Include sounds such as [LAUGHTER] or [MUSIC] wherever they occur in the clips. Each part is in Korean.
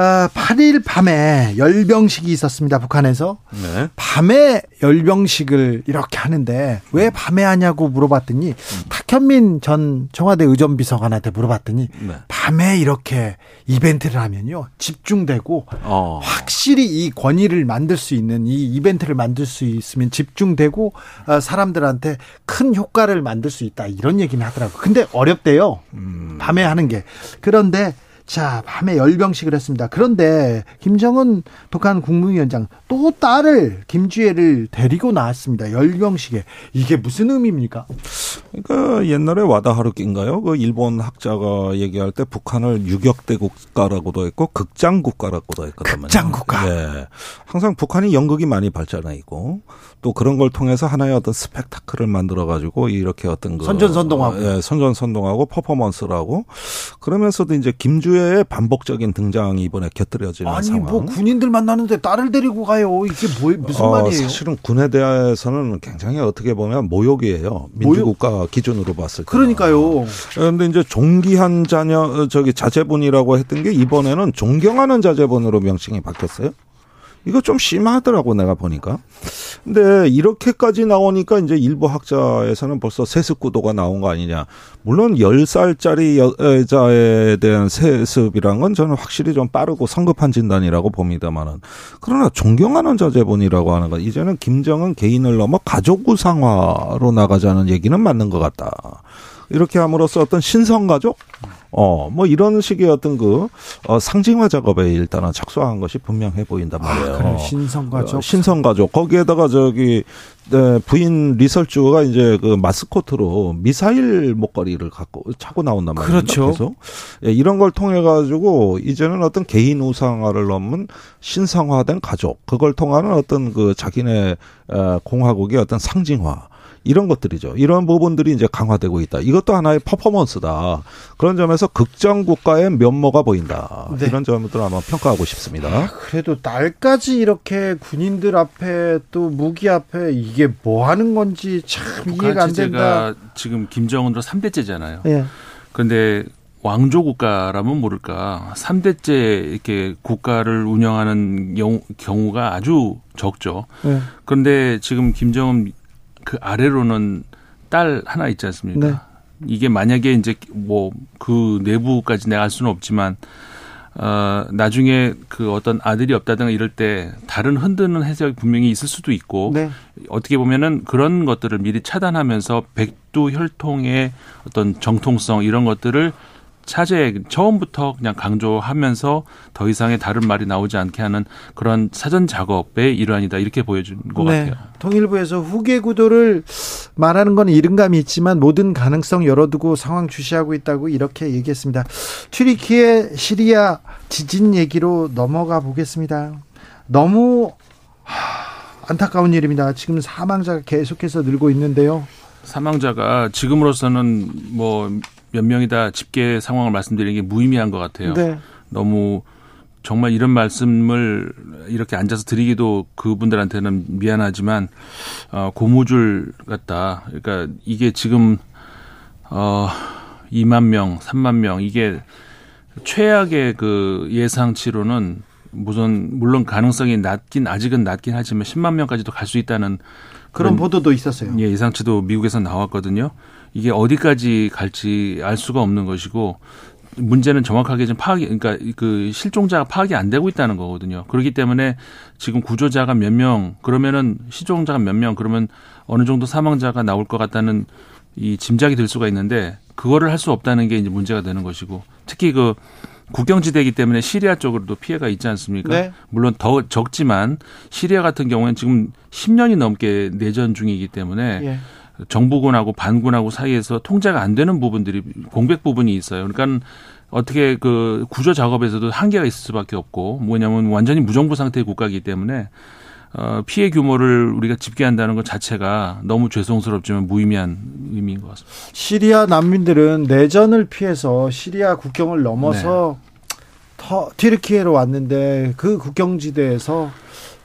아, 8일 밤에 열병식이 있었습니다. 북한에서. 네. 밤에 열병식을 이렇게 하는데 왜 밤에 하냐고 물어봤더니 음. 탁현민 전 청와대 의전비서관한테 물어봤더니 네. 밤에 이렇게 이벤트를 하면요. 집중되고 어. 확실히 이 권위를 만들 수 있는 이 이벤트를 만들 수 있으면 집중되고 어, 사람들한테 큰 효과를 만들 수 있다. 이런 얘기는 하더라고요. 근데 어렵대요. 음. 밤에 하는 게. 그런데 자, 밤에 열병식을 했습니다. 그런데 김정은 북한 국무위원장 또 딸을 김주애를 데리고 나왔습니다. 열병식에. 이게 무슨 의미입니까? 그러니까 옛날에 와다 하루키인가요? 그 일본 학자가 얘기할 때 북한을 유격대 국가라고도 했고 극장 국가라고도 했거든요. 극장 국가. 네. 항상 북한이 연극이 많이 발전해 있고 또 그런 걸 통해서 하나의 어떤 스펙타클을 만들어 가지고 이렇게 어떤 그 선전선동하고 예, 선전선동하고 퍼포먼스라고 그러면서도 이제 김주애 의회의 반복적인 등장이 이번에 곁들여지는 아니, 상황. 뭐 군인들 만나는데 딸을 데리고 가요. 이게 뭐 무슨 어, 말이에요? 사실은 군에 대해서는 굉장히 어떻게 보면 모욕이에요. 민주국가 모욕? 기준으로 봤을 때. 그러니까요. 그런데 이제 종기한 자녀 저기 자제분이라고 했던 게 이번에는 존경하는 자제분으로 명칭이 바뀌었어요. 이거 좀 심하더라고 내가 보니까. 근데 이렇게까지 나오니까 이제 일부 학자에서는 벌써 세습 구도가 나온 거 아니냐. 물론 10살짜리 여자에 대한 세습이란 건 저는 확실히 좀 빠르고 성급한 진단이라고 봅니다만은 그러나 존경하는 자제분이라고 하는 건 이제는 김정은 개인을 넘어 가족 우상화로 나가자는 얘기는 맞는 것 같다. 이렇게 함으로써 어떤 신성가족 어, 뭐 이런 식의 어떤 그 어, 상징화 작업에 일단은 착수한 것이 분명해 보인단 아, 말이에요. 아, 그래, 신성가족. 어, 신성가족. 거기에다가 저기 네, 부인 리설주가 이제 그 마스코트로 미사일 목걸이를 갖고 차고 나온단 말이에요. 그렇죠. 계속. 예, 이런 걸 통해 가지고 이제는 어떤 개인 우상화를 넘은 신성화된 가족, 그걸 통하는 어떤 그 자기네 어, 공화국의 어떤 상징화. 이런 것들이죠. 이런 부분들이 이제 강화되고 있다. 이것도 하나의 퍼포먼스다. 그런 점에서 극장 국가의 면모가 보인다. 네. 이런 점들을 아마 평가하고 싶습니다. 아, 그래도 날까지 이렇게 군인들 앞에 또 무기 앞에 이게 뭐 하는 건지 참 이해가 안 된다. 지금 김정은으로 3대째잖아요. 예. 그런데 왕조 국가라면 모를까 3대째 이렇게 국가를 운영하는 경우 가 아주 적죠. 네. 그런데 지금 김정은 그 아래로는 딸 하나 있지 않습니까? 네. 이게 만약에 이제 뭐 그 내부까지 내가 알 수는 없지만 어 나중에 그 어떤 아들이 없다든가 이럴 때 다른 흔드는 해석이 분명히 있을 수도 있고 네. 어떻게 보면은 그런 것들을 미리 차단하면서 백두 혈통의 어떤 정통성 이런 것들을 차제 처음부터 그냥 강조하면서 더 이상의 다른 말이 나오지 않게 하는 그런 사전 작업의 일환이다 이렇게 보여준 것 네. 같아요. 통일부에서 후계 구도를 말하는 건 이른감이 있지만 모든 가능성 열어두고 상황 주시하고 있다고 이렇게 얘기했습니다. 튀리키의 시리아 지진 얘기로 넘어가 보겠습니다. 너무 안타까운 일입니다. 지금 사망자가 계속해서 늘고 있는데요. 사망자가 지금으로서는 뭐 몇 명이다 집계 상황을 말씀드리는 게 무의미한 것 같아요. 네. 너무 정말 이런 말씀을 이렇게 앉아서 드리기도 그분들한테는 미안하지만 어 고무줄 같다. 그러니까 이게 지금 어 2만 명, 3만 명 이게 최악의 그 예상치로는 무슨 물론 가능성이 낮긴 아직은 낮긴 하지만 10만 명까지도 갈 수 있다는 그런, 보도도 있었어요. 예, 예상치도 미국에서 나왔거든요. 이게 어디까지 갈지 알 수가 없는 것이고 문제는 정확하게 좀 파악이 그러니까 그 실종자가 파악이 안 되고 있다는 거거든요. 그렇기 때문에 지금 구조자가 몇 명 그러면은 실종자가 몇 명 그러면 어느 정도 사망자가 나올 것 같다는 이 짐작이 될 수가 있는데 그거를 할 수 없다는 게 이제 문제가 되는 것이고 특히 그 국경지대이기 때문에 시리아 쪽으로도 피해가 있지 않습니까? 네. 물론 더 적지만 시리아 같은 경우에는 지금 10년이 넘게 내전 중이기 때문에 예. 정부군하고 반군하고 사이에서 통제가 안 되는 부분들이 공백 부분이 있어요. 그러니까 어떻게 그 구조 작업에서도 한계가 있을 수밖에 없고 뭐냐면 완전히 무정부 상태의 국가이기 때문에 어, 피해 규모를 우리가 집계한다는 것 자체가 너무 죄송스럽지만 무의미한 의미인 것 같습니다. 시리아 난민들은 내전을 피해서 시리아 국경을 넘어서 네. 터, 튀르키예로 왔는데 그 국경지대에서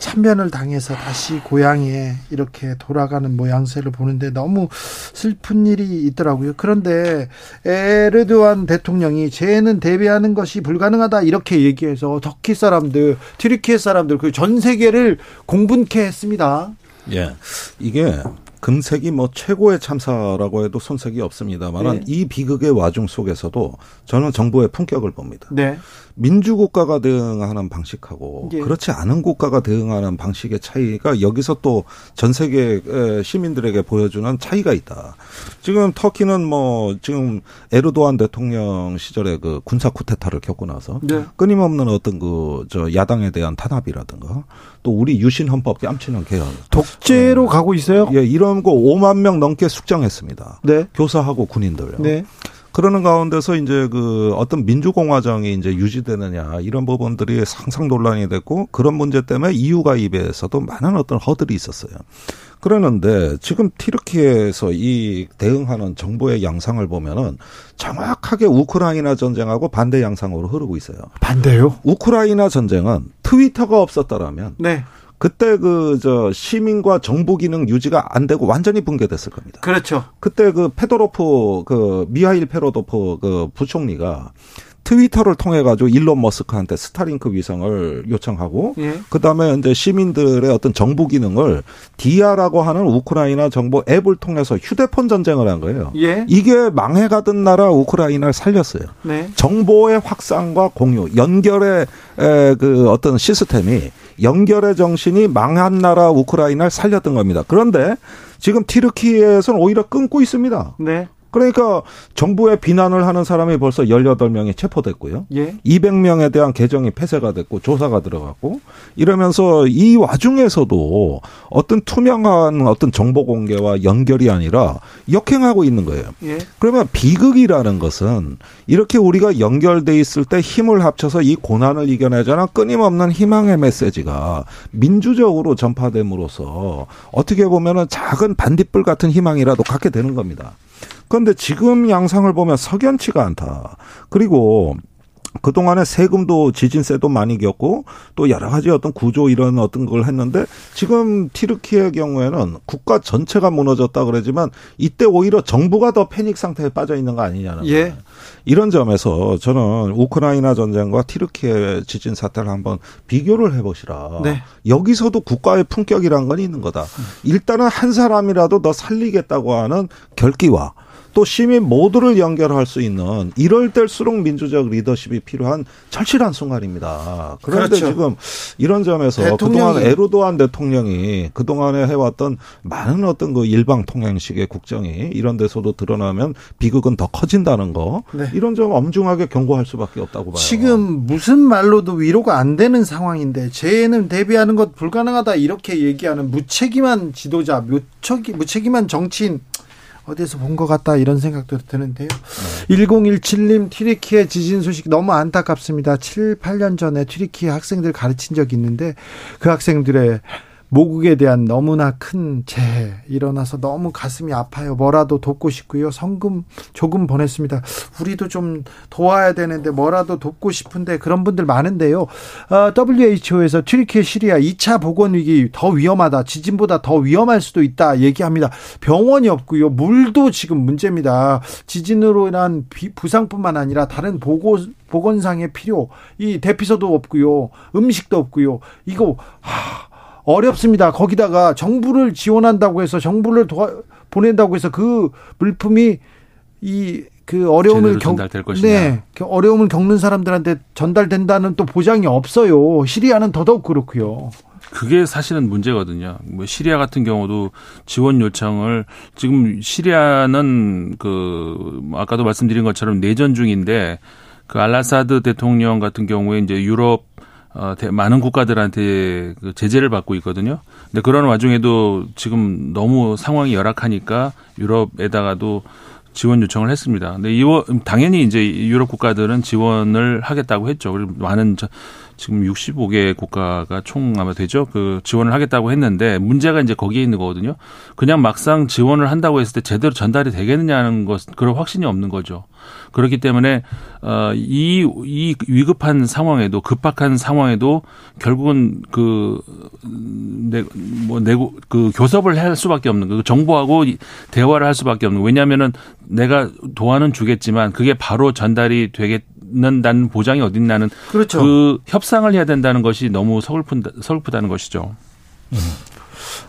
참변을 당해서 다시 고향에 이렇게 돌아가는 모양새를 보는데 너무 슬픈 일이 있더라고요. 그런데 에르도안 대통령이 쟤는 대비하는 것이 불가능하다 이렇게 얘기해서 터키 사람들, 튀르키예 사람들 그 전 세계를 공분케 했습니다. 예. 이게 금색이 뭐 최고의 참사라고 해도 손색이 없습니다만 네. 이 비극의 와중 속에서도 저는 정부의 품격을 봅니다. 네. 민주국가가 대응하는 방식하고 예. 그렇지 않은 국가가 대응하는 방식의 차이가 여기서 또 전 세계 시민들에게 보여주는 차이가 있다. 지금 터키는 뭐 지금 에르도안 대통령 시절에 그 군사 쿠데타를 겪고 나서 네. 끊임없는 어떤 그 저 야당에 대한 탄압이라든가 또 우리 유신 헌법 뺨치는 개헌 독재로 어, 가고 있어요? 예, 이런 거 5만 명 넘게 숙정했습니다. 네. 교사하고 군인들요. 네. 그러는 가운데서 이제 그 어떤 민주공화정이 이제 유지되느냐 이런 부분들이 항상 논란이 됐고 그런 문제 때문에 EU 가입에서도 많은 어떤 허들이 있었어요. 그러는데 지금 튀르키예에서 이 대응하는 정부의 양상을 보면은 정확하게 우크라이나 전쟁하고 반대 양상으로 흐르고 있어요. 반대요? 우크라이나 전쟁은 트위터가 없었더라면 네. 그때 그 저 시민과 정부 기능 유지가 안 되고 완전히 붕괴됐을 겁니다. 그렇죠. 그때 그 페도로프 그 미하일 페로도프 그 부총리가 트위터를 통해 가지고 일론 머스크한테 스타링크 위성을 요청하고 예. 그다음에 이제 시민들의 어떤 정부 기능을 디아라고 하는 우크라이나 정부 앱을 통해서 휴대폰 전쟁을 한 거예요. 예. 이게 망해가던 나라 우크라이나를 살렸어요. 네. 정보의 확산과 공유, 연결의 에, 그 어떤 시스템이 연결의 정신이 망한 나라 우크라이나를 살렸던 겁니다. 그런데 지금 튀르키예에서는 오히려 끊고 있습니다. 네. 그러니까 정부의 비난을 하는 사람이 벌써 18명이 체포됐고요. 예. 200명에 대한 개정이 폐쇄가 됐고 조사가 들어갔고 이러면서 이 와중에서도 어떤 투명한 어떤 정보 공개와 연결이 아니라 역행하고 있는 거예요. 예. 그러면 비극이라는 것은 이렇게 우리가 연결돼 있을 때 힘을 합쳐서 이 고난을 이겨내자는 끊임없는 희망의 메시지가 민주적으로 전파됨으로써 어떻게 보면은 작은 반딧불 같은 희망이라도 갖게 되는 겁니다. 그런데 지금 양상을 보면 석연치가 않다. 그리고 그동안에 세금도 지진세도 많이 겪고 또 여러 가지 어떤 구조 이런 어떤 걸 했는데 지금 티르키의 경우에는 국가 전체가 무너졌다 그러지만 이때 오히려 정부가 더 패닉 상태에 빠져 있는 거 아니냐는 예. 이런 점에서 저는 우크라이나 전쟁과 티르키의 지진 사태를 한번 비교를 해보시라. 네. 여기서도 국가의 품격이란 건 있는 거다. 일단은 한 사람이라도 더 살리겠다고 하는 결기와 또 시민 모두를 연결할 수 있는 이럴 때일수록 민주적 리더십이 필요한 절실한 순간입니다. 그런데 그렇죠. 지금 이런 점에서 그동안 에르도안 대통령이 그동안에 해왔던 많은 어떤 그 일방 통행식의 국정이 이런 데서도 드러나면 비극은 더 커진다는 거 네. 이런 점 엄중하게 경고할 수밖에 없다고 봐요. 지금 무슨 말로도 위로가 안 되는 상황인데 재해는 대비하는 것 불가능하다 이렇게 얘기하는 무책임한 지도자, 무책임한 정치인 어디서 본 것 같다 이런 생각도 드는데요. 네. 1017님 튀르키예 지진 소식 너무 안타깝습니다. 7, 8년 전에 튀르키예 학생들 가르친 적이 있는데 그 학생들의 모국에 대한 너무나 큰 재해 일어나서 너무 가슴이 아파요. 뭐라도 돕고 싶고요. 성금 조금 보냈습니다. 우리도 좀 도와야 되는데 뭐라도 돕고 싶은데 그런 분들 많은데요. 어, WHO에서 튀르키예 시리아 2차 보건 위기 더 위험하다. 지진보다 더 위험할 수도 있다 얘기합니다. 병원이 없고요. 물도 지금 문제입니다. 지진으로 인한 부상뿐만 아니라 다른 보고 보건상의 필요 이 대피소도 없고요. 음식도 없고요. 이거 하 어렵습니다. 거기다가 정부를 지원한다고 해서 정부를 도와 보낸다고 해서 그 물품이 이 그 어려움을 겪 네, 그 어려움을 겪는 사람들한테 전달된다는 또 보장이 없어요. 시리아는 더더욱 그렇고요. 그게 사실은 문제거든요. 뭐 시리아 같은 경우도 지원 요청을 지금 시리아는 그 아까도 말씀드린 것처럼 내전 중인데 그 알라사드 대통령 같은 경우에 이제 유럽 어, 많은 국가들한테 그 제재를 받고 있거든요. 근데 그런 와중에도 지금 너무 상황이 열악하니까 유럽에다가도 지원 요청을 했습니다. 근데 이거 당연히 이제 유럽 국가들은 지원을 하겠다고 했죠. 그리고 많은 저, 지금 65개 국가가 총 아마 되죠. 그 지원을 하겠다고 했는데 문제가 이제 거기에 있는 거거든요. 그냥 막상 지원을 한다고 했을 때 제대로 전달이 되겠느냐는 것 그런 확신이 없는 거죠. 그렇기 때문에 어이 이 위급한 상황에도 급박한 상황에도 결국은 그내뭐 내고 그 교섭을 할 수밖에 없는 그 정부하고 대화를 할 수밖에 없는 왜냐하면은 내가 도와는 주겠지만 그게 바로 전달이 되겠 는다는 보장이 어딨나는 그렇죠. 그 협상을 해야 된다는 것이 너무 서글픈 서글프다는 것이죠. 음.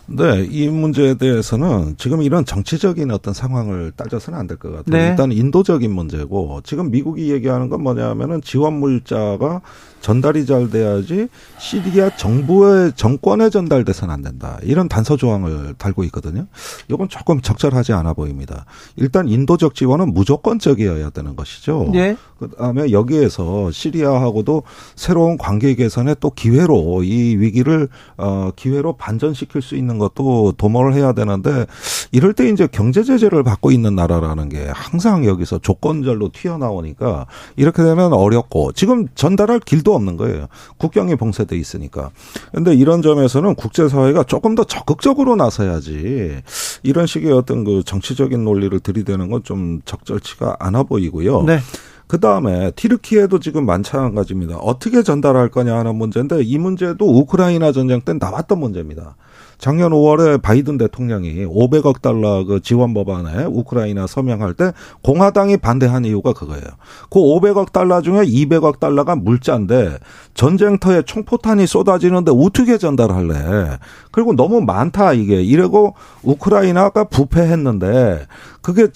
네, 이 문제에 대해서는 지금 이런 정치적인 어떤 상황을 따져서는 안 될 것 같아요. 네. 일단 인도적인 문제고 지금 미국이 얘기하는 건 뭐냐면은 지원 물자가 전달이 잘 돼야지 시리아 정부의 정권에 전달돼서는 안 된다. 이런 단서 조항을 달고 있거든요. 이건 조금 적절하지 않아 보입니다. 일단 인도적 지원은 무조건적이어야 되는 것이죠. 네. 그다음에 여기에서 시리아하고도 새로운 관계 개선에 또 기회로 이 위기를 어 기회로 반전시킬 수 있는 것도 도모를 해야 되는데 이럴 때 이제 경제 제재를 받고 있는 나라라는 게 항상 여기서 조건절로 튀어나오니까 이렇게 되면 어렵고 지금 전달할 길도 없는 거예요. 국경이 봉쇄돼 있으니까. 근데 이런 점에서는 국제사회가 조금 더 적극적으로 나서야지 이런 식의 어떤 그 정치적인 논리를 들이대는 건 좀 적절치가 않아 보이고요. 네. 그 다음에 티르키에도 지금 마찬가지입니다. 어떻게 전달할 거냐 하는 문제인데 이 문제도 우크라이나 전쟁 때 나왔던 문제입니다. 작년 5월에 바이든 대통령이 500억 달러 그 지원 법안에 우크라이나 서명할 때 공화당이 반대한 이유가 그거예요. 그 500억 달러 중에 200억 달러가 물자인데 전쟁터에 총포탄이 쏟아지는데 어떻게 전달할래? 그리고 너무 많다 이게 이러고 우크라이나가 부패했는데 그게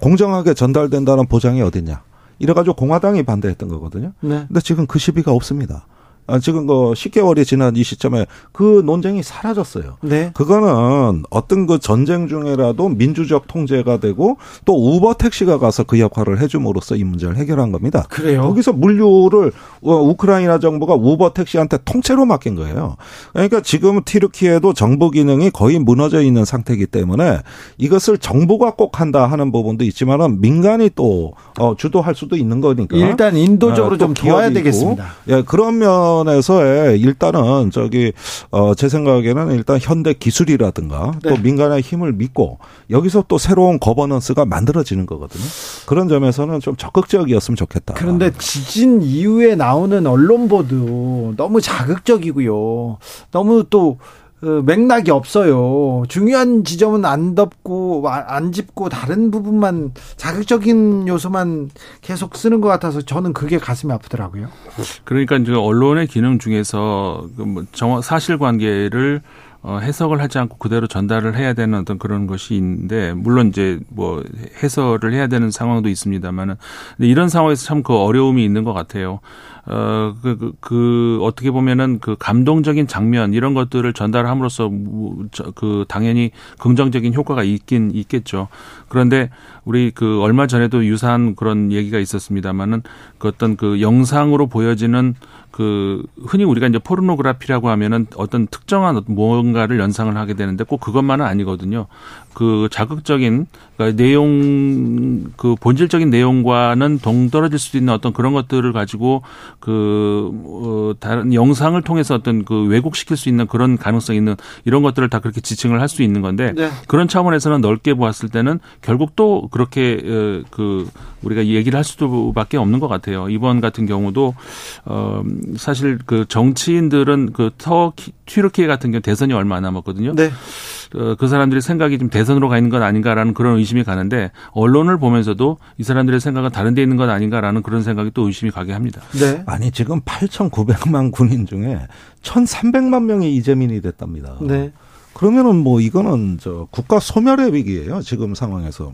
공정하게 전달된다는 보장이 어딨냐? 이래가지고 공화당이 반대했던 거거든요. 네. 근데 지금 그 시비가 없습니다. 아, 지금 그 10개월이 지난 이 시점에 그 논쟁이 사라졌어요. 네. 그거는 어떤 그 전쟁 중에라도 민주적 통제가 되고 또 우버 택시가 가서 그 역할을 해줌으로써 이 문제를 해결한 겁니다. 그래요? 거기서 물류를 어, 우크라이나 정부가 우버 택시한테 통째로 맡긴 거예요. 그러니까 지금 티르키에도 정부 기능이 거의 무너져 있는 상태이기 때문에 이것을 정부가 꼭 한다 하는 부분도 있지만은 민간이 또 어, 주도할 수도 있는 거니까 일단 인도적으로 어, 좀 도와야 되겠습니다. 예, 그러면 면에서의 일단은 저기 어 제 생각에는 일단 현대 기술이라든가 네. 또 민간의 힘을 믿고 여기서 또 새로운 거버넌스가 만들어지는 거거든요. 그런 점에서는 좀 적극적이었으면 좋겠다. 그런데 지진 이후에 나오는 언론 보도 너무 자극적이고요. 너무 또그 맥락이 없어요. 중요한 지점은 안 덮고 안 짚고 다른 부분만 자극적인 요소만 계속 쓰는 것 같아서 저는 그게 가슴이 아프더라고요. 그러니까 이제 언론의 기능 중에서 그뭐 정확 사실관계를 어, 해석을 하지 않고 그대로 전달을 해야 되는 어떤 그런 것이 있는데 물론 이제 뭐 해설을 해야 되는 상황도 있습니다만은 이런 상황에서 참 그 어려움이 있는 것 같아요. 어, 그, 그, 그, 어떻게 보면은 그 감동적인 장면 이런 것들을 전달함으로써 그 당연히 긍정적인 효과가 있긴 있겠죠. 그런데 우리 그 얼마 전에도 유사한 그런 얘기가 있었습니다만은 그 어떤 그 영상으로 보여지는 그 흔히 우리가 이제 포르노그라피라고 하면은 어떤 특정한 무언가를 연상을 하게 되는데 꼭 그것만은 아니거든요. 그 자극적인 그러니까 내용 그 본질적인 내용과는 동떨어질 수도 있는 어떤 그런 것들을 가지고 그 어, 다른 영상을 통해서 어떤 그 왜곡시킬 수 있는 그런 가능성이 있는 이런 것들을 다 그렇게 지칭을 할 수 있는 건데 네. 그런 차원에서는 넓게 보았을 때는 결국 또 그렇게 어, 그 우리가 얘기를 할 수도밖에 없는 것 같아요. 이번 같은 경우도 어 사실 그 정치인들은 그 터키 튀르키예 같은 경우 대선이 얼마 안 남았거든요. 네. 어, 그 사람들의 생각이 좀 대선으로 가 있는 것 아닌가라는 그런 의심이 가는데 언론을 보면서도 이 사람들의 생각은 다른 데 있는 것 아닌가라는 그런 생각이 또 의심이 가게 합니다. 네. 아니 지금 8,900만 군인 중에 1,300만 명이 이재민이 됐답니다. 네. 그러면은 뭐 이거는 저 국가 소멸의 위기예요. 지금 상황에서.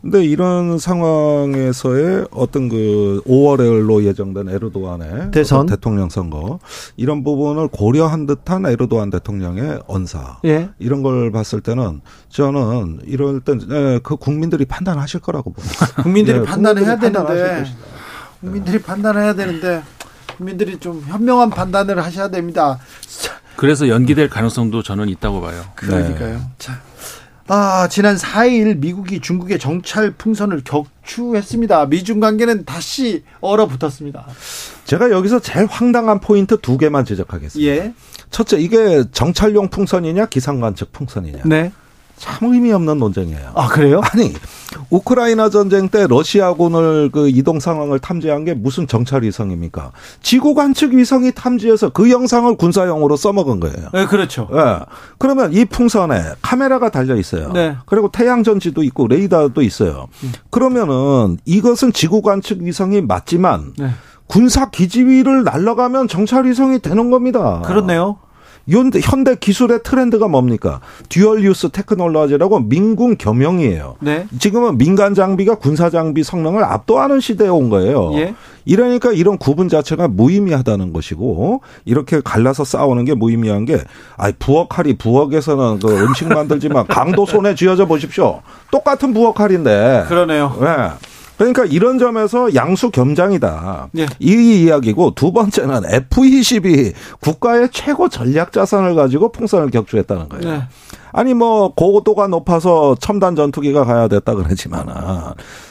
근데 이런 상황에서의 어떤 그 5월로 예정된 에르도안의 대선 대통령 선거 이런 부분을 고려한 듯한 에르도안 대통령의 언사 예. 이런 걸 봤을 때는 저는 이럴 땐그 예, 국민들이 판단하실 거라고 봅니다. [LAUGHS] 국민들이 네, 판단해야 되는데 국민들이 판단해야 되는데 국민들이 좀 현명한 판단을 하셔야 됩니다. 그래서 연기될 가능성도 저는 있다고 봐요. 그러니까요. 네. 자. 아, 지난 4일 미국이 중국의 정찰 풍선을 격추했습니다. 미중 관계는 다시 얼어붙었습니다. 제가 여기서 제일 황당한 포인트 두 개만 지적하겠습니다. 예. 첫째, 이게 정찰용 풍선이냐 기상관측 풍선이냐. 네. 참 의미 없는 논쟁이에요. 아, 그래요? 아니, 우크라이나 전쟁 때 러시아군을 그 이동 상황을 탐지한 게 무슨 정찰 위성입니까? 지구 관측 위성이 탐지해서 그 영상을 군사용으로 써먹은 거예요. 네, 그렇죠. 네. 그러면 이 풍선에 카메라가 달려 있어요. 네. 그리고 태양 전지도 있고 레이더도 있어요. 음. 그러면은 이것은 지구 관측 위성이 맞지만 네. 군사 기지 위를 날아가면 정찰 위성이 되는 겁니다. 그렇네요. 현대, 현대 기술의 트렌드가 뭡니까? dual use technology라고 민군 겸용이에요. 네. 지금은 민간 장비가 군사 장비 성능을 압도하는 시대에 온 거예요. 예. 이러니까 이런 구분 자체가 무의미하다는 것이고 이렇게 갈라서 싸우는 게 무의미한 게 아이 부엌칼이 부엌에서는 그 음식 만들지만 [LAUGHS] 강도 손에 쥐어져 보십시오. 똑같은 부엌칼인데. 그러네요. 네. 그러니까 이런 점에서 양수 겸장이다. 예. 이 이야기고 두 번째는 F-22 국가의 최고 전략 자산을 가지고 풍선을 격추했다는 거예요. 예. 아니 뭐 고도가 높아서 첨단 전투기가 가야 됐다 그러지만은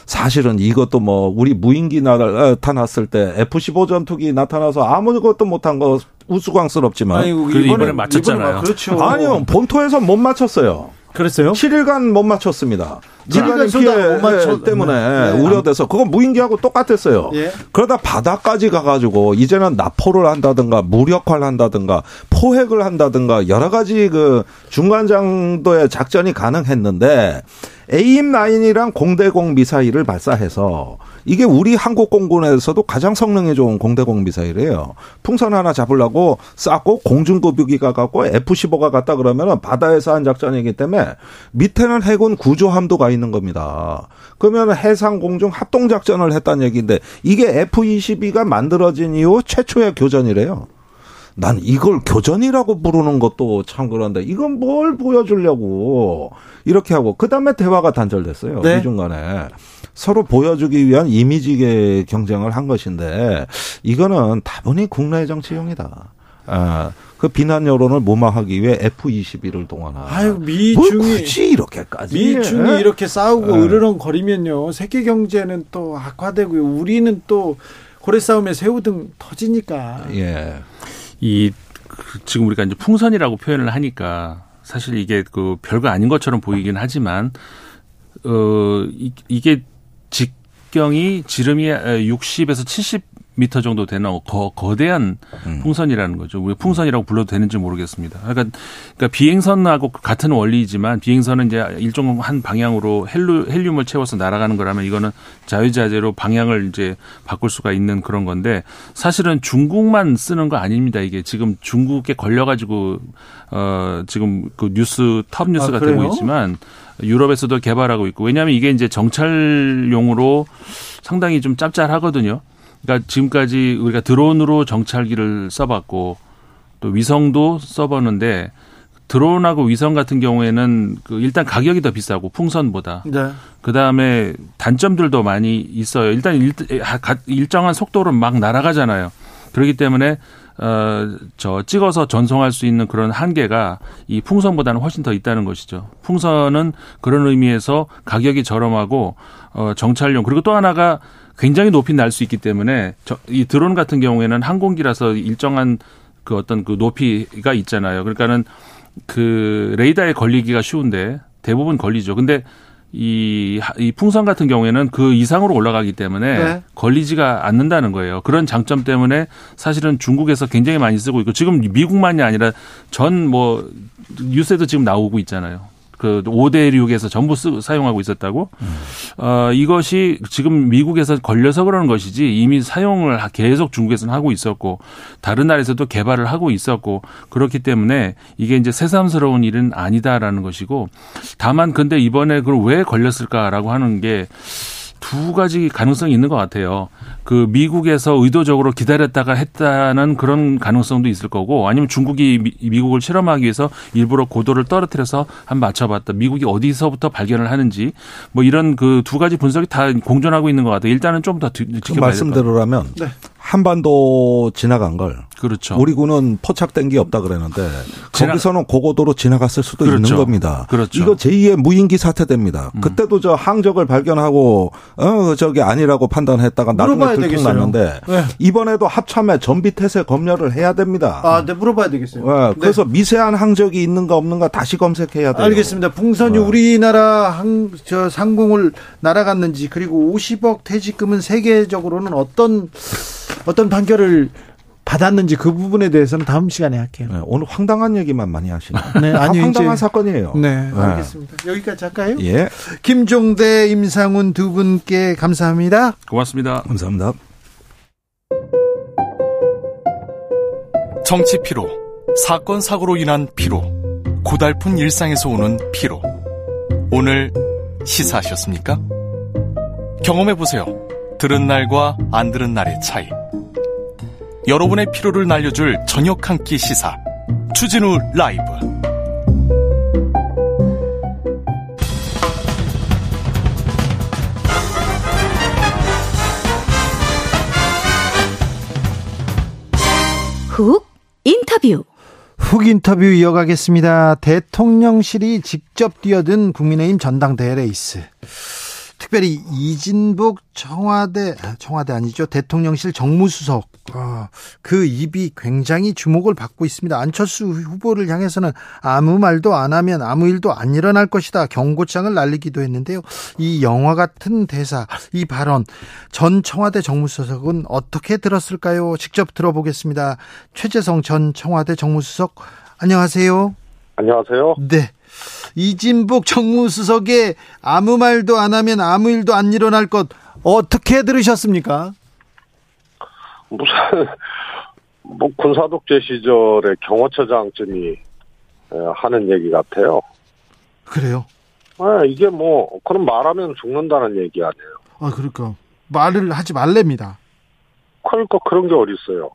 사실은 이것도 뭐 우리 무인기 나타났을 때 F-15 전투기 나타나서 아무것도 못한 거 우스꽝스럽지만 아니, 이번에, 이번에 맞췄잖아요. 그렇죠. 아니요 본토에서 못 맞췄어요. 그랬어요? 7일간 못 맞췄습니다. 민간인 피해 못 맞췄... 때문에 네. 네. 우려돼서 그건 무인기하고 똑같았어요. 예. 그러다 바다까지 가가지고 이제는 납포를 한다든가 무력화를 한다든가 포획을 한다든가 여러 가지 그 중간 장도의 작전이 가능했는데 에임9이랑 공대공 미사일을 발사해서 이게 우리 한국 공군에서도 가장 성능이 좋은 공대공 미사일이에요. 풍선 하나 잡으려고 쌌고 공중급유기가 갖고 F-15가 갔다 그러면 바다에서 한 작전이기 때문에 밑에는 해군 구조함도 가 있는 겁니다. 그러면 해상 공중 합동 작전을 했다는 얘기인데 이게 F-22가 만들어진 이후 최초의 교전이래요. 난 이걸 교전이라고 부르는 것도 참 그런데 이건 뭘 보여주려고 이렇게 하고 그다음에 대화가 단절됐어요. 네. 미중 간에. 서로 보여주기 위한 이미지 경쟁을 한 것인데 이거는 다분히 국내 정치용이다. 아, 그 비난 여론을 무마하기 위해 F-22를 동원한. 아유, 미중이 굳이 이렇게까지 미중이 예? 이렇게 싸우고 예. 으르렁거리면요. 세계 경제는 또 악화되고요. 우리는 또 고래 싸움에 새우 등 터지니까. 예. 이그 지금 우리가 이제 풍선이라고 표현을 하니까 사실 이게 그 별거 아닌 것처럼 보이긴 하지만 어 이, 이게 직경이 지름이 60에서 70 미터 정도 되는 거, 거대한 음. 풍선이라는 거죠. 왜 풍선이라고 불러도 되는지 모르겠습니다. 그러니까, 그러니까 비행선하고 같은 원리이지만 비행선은 이제 일종 한 방향으로 헬류, 헬륨을 채워서 날아가는 거라면 이거는 자유자재로 방향을 이제 바꿀 수가 있는 그런 건데 사실은 중국만 쓰는 거 아닙니다. 이게 지금 중국에 걸려가지고 어 지금 그 뉴스 톱 뉴스가 아, 되고 있지만 유럽에서도 개발하고 있고 왜냐하면 이게 이제 정찰용으로 상당히 좀 짭짤하거든요. 그러니까 지금까지 우리가 드론으로 정찰기를 써봤고 또 위성도 써봤는데 드론하고 위성 같은 경우에는 그 일단 가격이 더 비싸고 풍선보다. 네. 그 다음에 단점들도 많이 있어요. 일단 일, 일정한 속도로 막 날아가잖아요. 그렇기 때문에 어저 찍어서 전송할 수 있는 그런 한계가 이 풍선보다는 훨씬 더 있다는 것이죠. 풍선은 그런 의미에서 가격이 저렴하고 어 정찰용 그리고 또 하나가 굉장히 높이 날 수 있기 때문에 저, 이 드론 같은 경우에는 항공기라서 일정한 그 어떤 그 높이가 있잖아요. 그러니까는 그 레이더에 걸리기가 쉬운데 대부분 걸리죠. 근데 이, 이 풍선 같은 경우에는 그 이상으로 올라가기 때문에 네. 걸리지가 않는다는 거예요. 그런 장점 때문에 사실은 중국에서 굉장히 많이 쓰고 있고 지금 미국만이 아니라 전 뭐 뉴스에도 지금 나오고 있잖아요. 그 5대륙에서 전부 쓰, 사용하고 있었다고. 음. 어, 이것이 지금 미국에서 걸려서 그러는 것이지 이미 사용을 계속 중국에서는 하고 있었고 다른 나라에서도 개발을 하고 있었고 그렇기 때문에 이게 이제 새삼스러운 일은 아니다라는 것이고 다만 근데 이번에 그걸 왜 걸렸을까라고 하는 게 두 가지 가능성이 있는 것 같아요. 그 미국에서 의도적으로 기다렸다가 했다는 그런 가능성도 있을 거고 아니면 중국이 미, 국을 실험하기 위해서 일부러 고도를 떨어뜨려서 한 맞춰봤다. 미국이 어디서부터 발견을 하는지 뭐 이런 그 두 가지 분석이 다 공존하고 있는 것 같아요. 일단은 좀 더 지켜봐야 그 말씀대로라면 네. 한반도 지나간 걸 그렇죠. 우리 군은 포착된 게 없다 그랬는데 지나... 거기서는 고고도로 지나갔을 수도 그렇죠. 있는 겁니다. 그렇죠. 이거 제2의 무인기 사태 됩니다. 음. 그때도 저 항적을 발견하고 어 저게 아니라고 판단했다가 나중에 들통 났는데 네. 이번에도 합참에 전비 태세 검열을 해야 됩니다. 아, 네 물어봐야 되겠어요. 네. 그래서 네. 미세한 항적이 있는가 없는가 다시 검색해야 돼요. 알겠습니다. 풍선이 네. 우리나라 항 저 상공을 날아갔는지 그리고 50억 퇴직금은 세계적으로는 어떤 어떤 판결을 받았는지 그 부분에 대해서는 다음 시간에 할게요. 네, 오늘 황당한 얘기만 많이 하시네. [LAUGHS] 네, 아니 황당한 이제, 사건이에요. 네, 네, 알겠습니다. 여기까지 할까요? 예. 김종대, 임상훈 두 분께 감사합니다. 고맙습니다. 감사합니다. 정치 피로, 사건 사고로 인한 피로, 고달픈 일상에서 오는 피로. 오늘 시사하셨습니까? 경험해 보세요. 들은 날과 안 들은 날의 차이. 여러분의 피로를 날려줄 저녁 한 끼 시사 주진우 라이브 훅 인터뷰 훅 인터뷰 이어가겠습니다. 대통령실이 직접 뛰어든 국민의힘 전당대회 레이스. 특별히 이진복 청와대 아, 청와대 아니죠 대통령실 정무수석 아, 그 입이 굉장히 주목을 받고 있습니다. 안철수 후보를 향해서는 아무 말도 안 하면 아무 일도 안 일어날 것이다 경고장을 날리기도 했는데요. 이 영화 같은 대사, 이 발언 전 청와대 정무수석은 어떻게 들었을까요? 직접 들어보겠습니다. 최재성 전 청와대 정무수석 안녕하세요. 안녕하세요. 네. 이진복 정무수석의 아무 말도 안 하면 아무 일도 안 일어날 것 어떻게 들으셨습니까? 무슨 [LAUGHS] 뭐 군사독재 시절에 경호처장쯤이 하는 얘기 같아요. 그래요? 아, 이게 뭐 그럼 말하면 죽는다는 얘기 아니에요. 아 그러니까 말을 하지 말랍니다. 그러니까 그런 게 어디 있어요?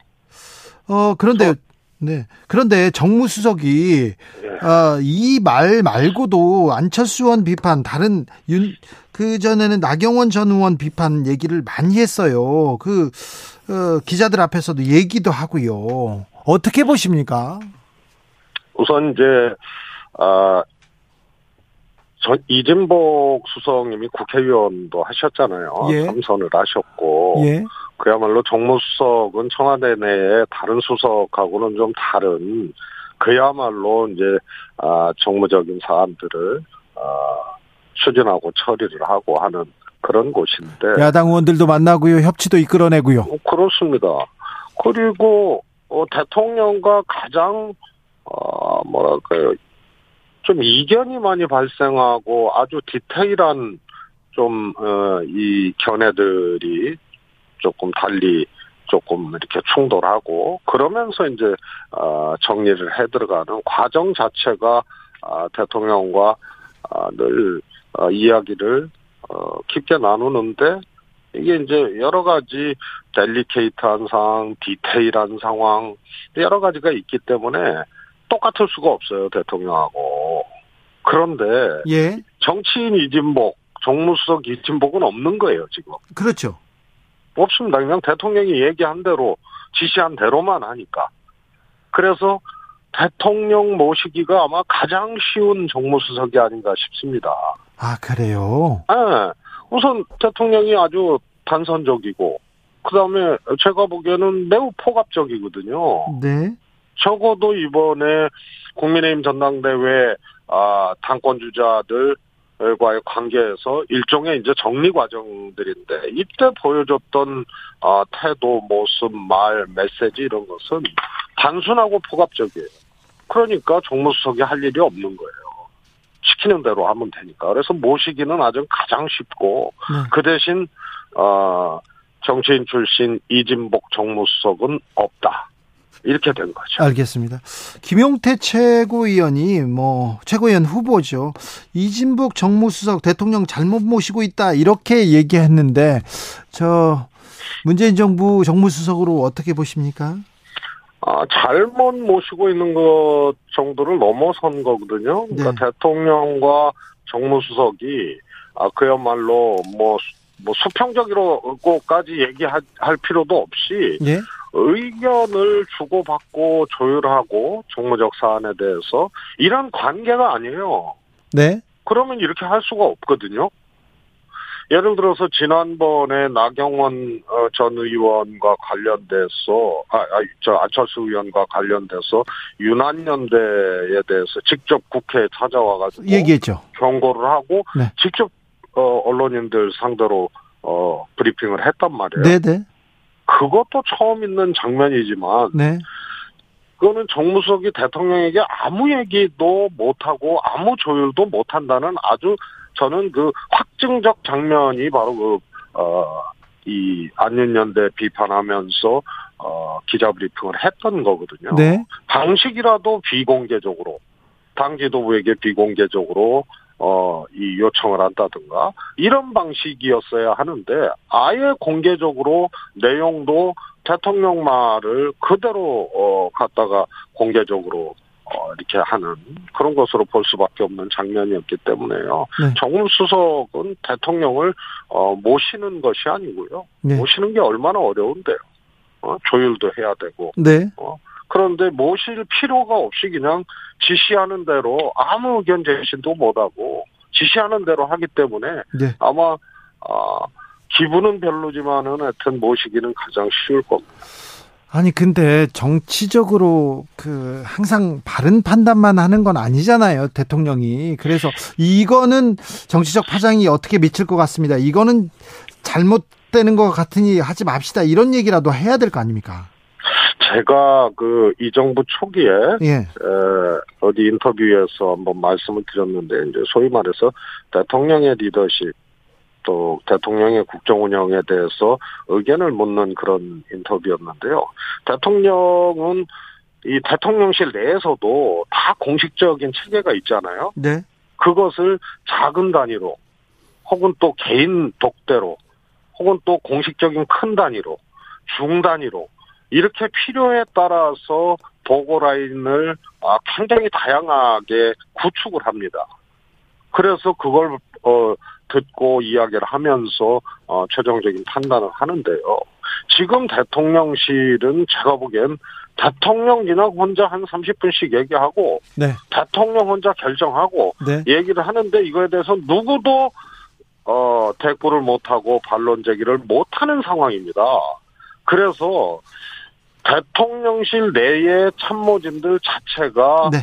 어 그런데 네. 그런데 정무수석이 네. 어, 이말 말고도 안철수 의원 비판 다른 윤 그 전에는 나경원 전 의원 비판 얘기를 많이 했어요. 그 어, 기자들 앞에서도 얘기도 하고요. 어떻게 보십니까? 우선 이제 아 전, 이진복 수석님이 국회의원도 하셨잖아요. 예. 삼선을 하셨고. 예. 그야말로 정무수석은 청와대 내에 다른 수석하고는 좀 다른 그야말로 이제 아 정무적인 사안들을 아 추진하고 처리를 하고 하는 그런 곳인데. 야당 의원들도 만나고요. 협치도 이끌어내고요. 어, 그렇습니다. 그리고 어, 대통령과 가장 어 뭐랄까요 좀 이견이 많이 발생하고 아주 디테일한 좀, 어, 이 견해들이 조금 달리 조금 이렇게 충돌하고 그러면서 이제 어 정리를 해 들어가는 과정 자체가 아 대통령과 아늘 어, 이야기를 어 깊게 나누는데 이게 이제 여러 가지 델리케이트한 상황, 디테일한 상황 여러 가지가 있기 때문에 똑같을 수가 없어요 대통령하고. 그런데 예. 정치인 이진복 정무수석 이진복은 없는 거예요 지금. 그렇죠 없습니다. 그냥 대통령이 얘기한 대로 지시한 대로만 하니까. 그래서 대통령 모시기가 아마 가장 쉬운 정무수석이 아닌가 싶습니다. 아, 그래요? 네. 우선 대통령이 아주 단선적이고, 그 다음에 제가 보기에는 매우 포갑적이거든요. 네. 적어도 이번에 국민의힘 전당대회, 아, 당권주자들, 과의 관계에서 일종의 이제 정리 과정들인데 이때 보여줬던 어, 태도, 모습, 말, 메시지 이런 것은 단순하고 포괄적이에요. 그러니까 정무수석이 할 일이 없는 거예요. 시키는 대로 하면 되니까. 그래서 모시기는 아주 가장 쉽고 네. 그 대신 어 정치인 출신 이진복 정무수석은 없다. 이렇게 된 거죠. 알겠습니다. 김용태 최고위원이 뭐 최고위원 후보죠. 이진복 정무수석 대통령 잘못 모시고 있다 이렇게 얘기했는데 저 문재인 정부 정무수석으로 어떻게 보십니까? 아, 잘못 모시고 있는 것 정도를 넘어선 거거든요. 그러니까 네. 대통령과 정무수석이 아, 그야말로 뭐, 뭐 수평적으로까지 얘기할 필요도 없이 네? 의견을 주고받고 조율하고 정무적 사안에 대해서 이런 관계가 아니에요. 네. 그러면 이렇게 할 수가 없거든요. 예를 들어서 지난번에 나경원 어, 전 의원과 관련돼서 아, 아, 저 안철수 의원과 관련돼서 유난연대에 대해서 직접 국회에 찾아와가지고 얘기했죠. 경고를 하고 네. 직접 어, 언론인들 상대로 어, 브리핑을 했단 말이에요. 네네. 그것도 처음 있는 장면이지만 네. 그거는 정무석이 대통령에게 아무 얘기도 못하고 아무 조율도 못한다는 아주 저는 그 확증적 장면이 바로 그, 어, 이 안윤연대 비판하면서 어, 기자 브리핑을 했던 거거든요. 네. 방식이라도 비공개적으로 당 지도부에게 비공개적으로 어, 이 요청을 한다든가 이런 방식이었어야 하는데 아예 공개적으로 내용도 대통령 말을 그대로 어, 갖다가 공개적으로 어, 이렇게 하는 그런 것으로 볼 수밖에 없는 장면이었기 때문에요. 네. 정무수석은 대통령을 어, 모시는 것이 아니고요. 네. 모시는 게 얼마나 어려운데요. 어, 조율도 해야 되고. 네. 어, 그런데 모실 필요가 없이 그냥 지시하는 대로 아무 의견 제시도 못하고 지시하는 대로 하기 때문에 네. 아마 아, 기분은 별로지만은 하여튼 모시기는 가장 쉬울 겁니다. 아니 근데 정치적으로 그 항상 바른 판단만 하는 건 아니잖아요 대통령이 그래서 이거는 정치적 파장이 어떻게 미칠 것 같습니다 이거는 잘못되는 것 같으니 하지 맙시다 이런 얘기라도 해야 될 거 아닙니까 제가 그 이 정부 초기에 예. 에, 어디 인터뷰에서 한번 말씀을 드렸는데 이제 소위 말해서 대통령의 리더십 또 대통령의 국정 운영에 대해서 의견을 묻는 그런 인터뷰였는데요. 대통령은 이 대통령실 내에서도 다 공식적인 체계가 있잖아요. 네. 그것을 작은 단위로 혹은 또 개인 독대로 혹은 또 공식적인 큰 단위로 중 단위로 이렇게 필요에 따라서 보고 라인을 아, 굉장히 다양하게 구축을 합니다. 그래서 그걸 어 듣고 이야기를 하면서 어, 최종적인 판단을 하는데요. 지금 대통령실은 제가 보기엔 대통령 그냥 혼자 한 30분씩 얘기하고 네. 대통령 혼자 결정하고 네. 얘기를 하는데 이거에 대해서 누구도 어 대꾸를 못하고 반론 제기를 못하는 상황입니다. 그래서 대통령실 내의 참모진들 자체가 네.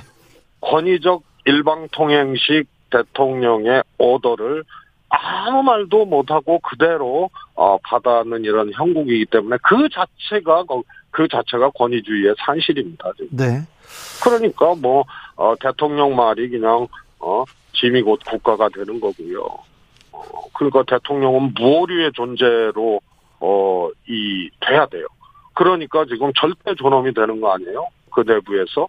권위적 일방통행식 대통령의 오더를 아무 말도 못하고 그대로 어, 받아는 이런 형국이기 때문에 그 자체가 그 자체가 권위주의의 산실입니다. 지금. 네. 그러니까 뭐 어, 대통령 말이 그냥 어, 짐이 곧 국가가 되는 거고요. 어, 그러니까 대통령은 무오류의 존재로 어, 이 돼야 돼요. 그러니까 지금 절대 존엄이 되는 거 아니에요? 그 내부에서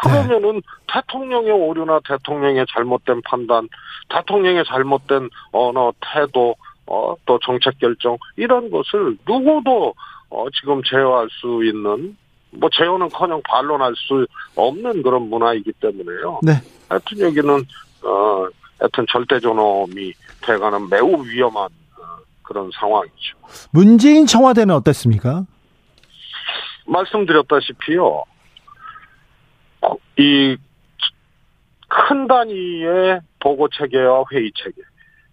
그러면은 네. 대통령의 오류나 대통령의 잘못된 판단, 대통령의 잘못된 언어, 태도, 어, 또 정책 결정 이런 것을 누구도 어, 지금 제어할 수 있는 뭐 제어는 커녕 반론할 수 없는 그런 문화이기 때문에요. 네. 하여튼 여기는 어, 하여튼 절대 존엄이 돼가는 매우 위험한 어, 그런 상황이죠. 문재인 청와대는 어땠습니까? 말씀드렸다시피요. 이 큰 단위의 보고 체계와 회의 체계,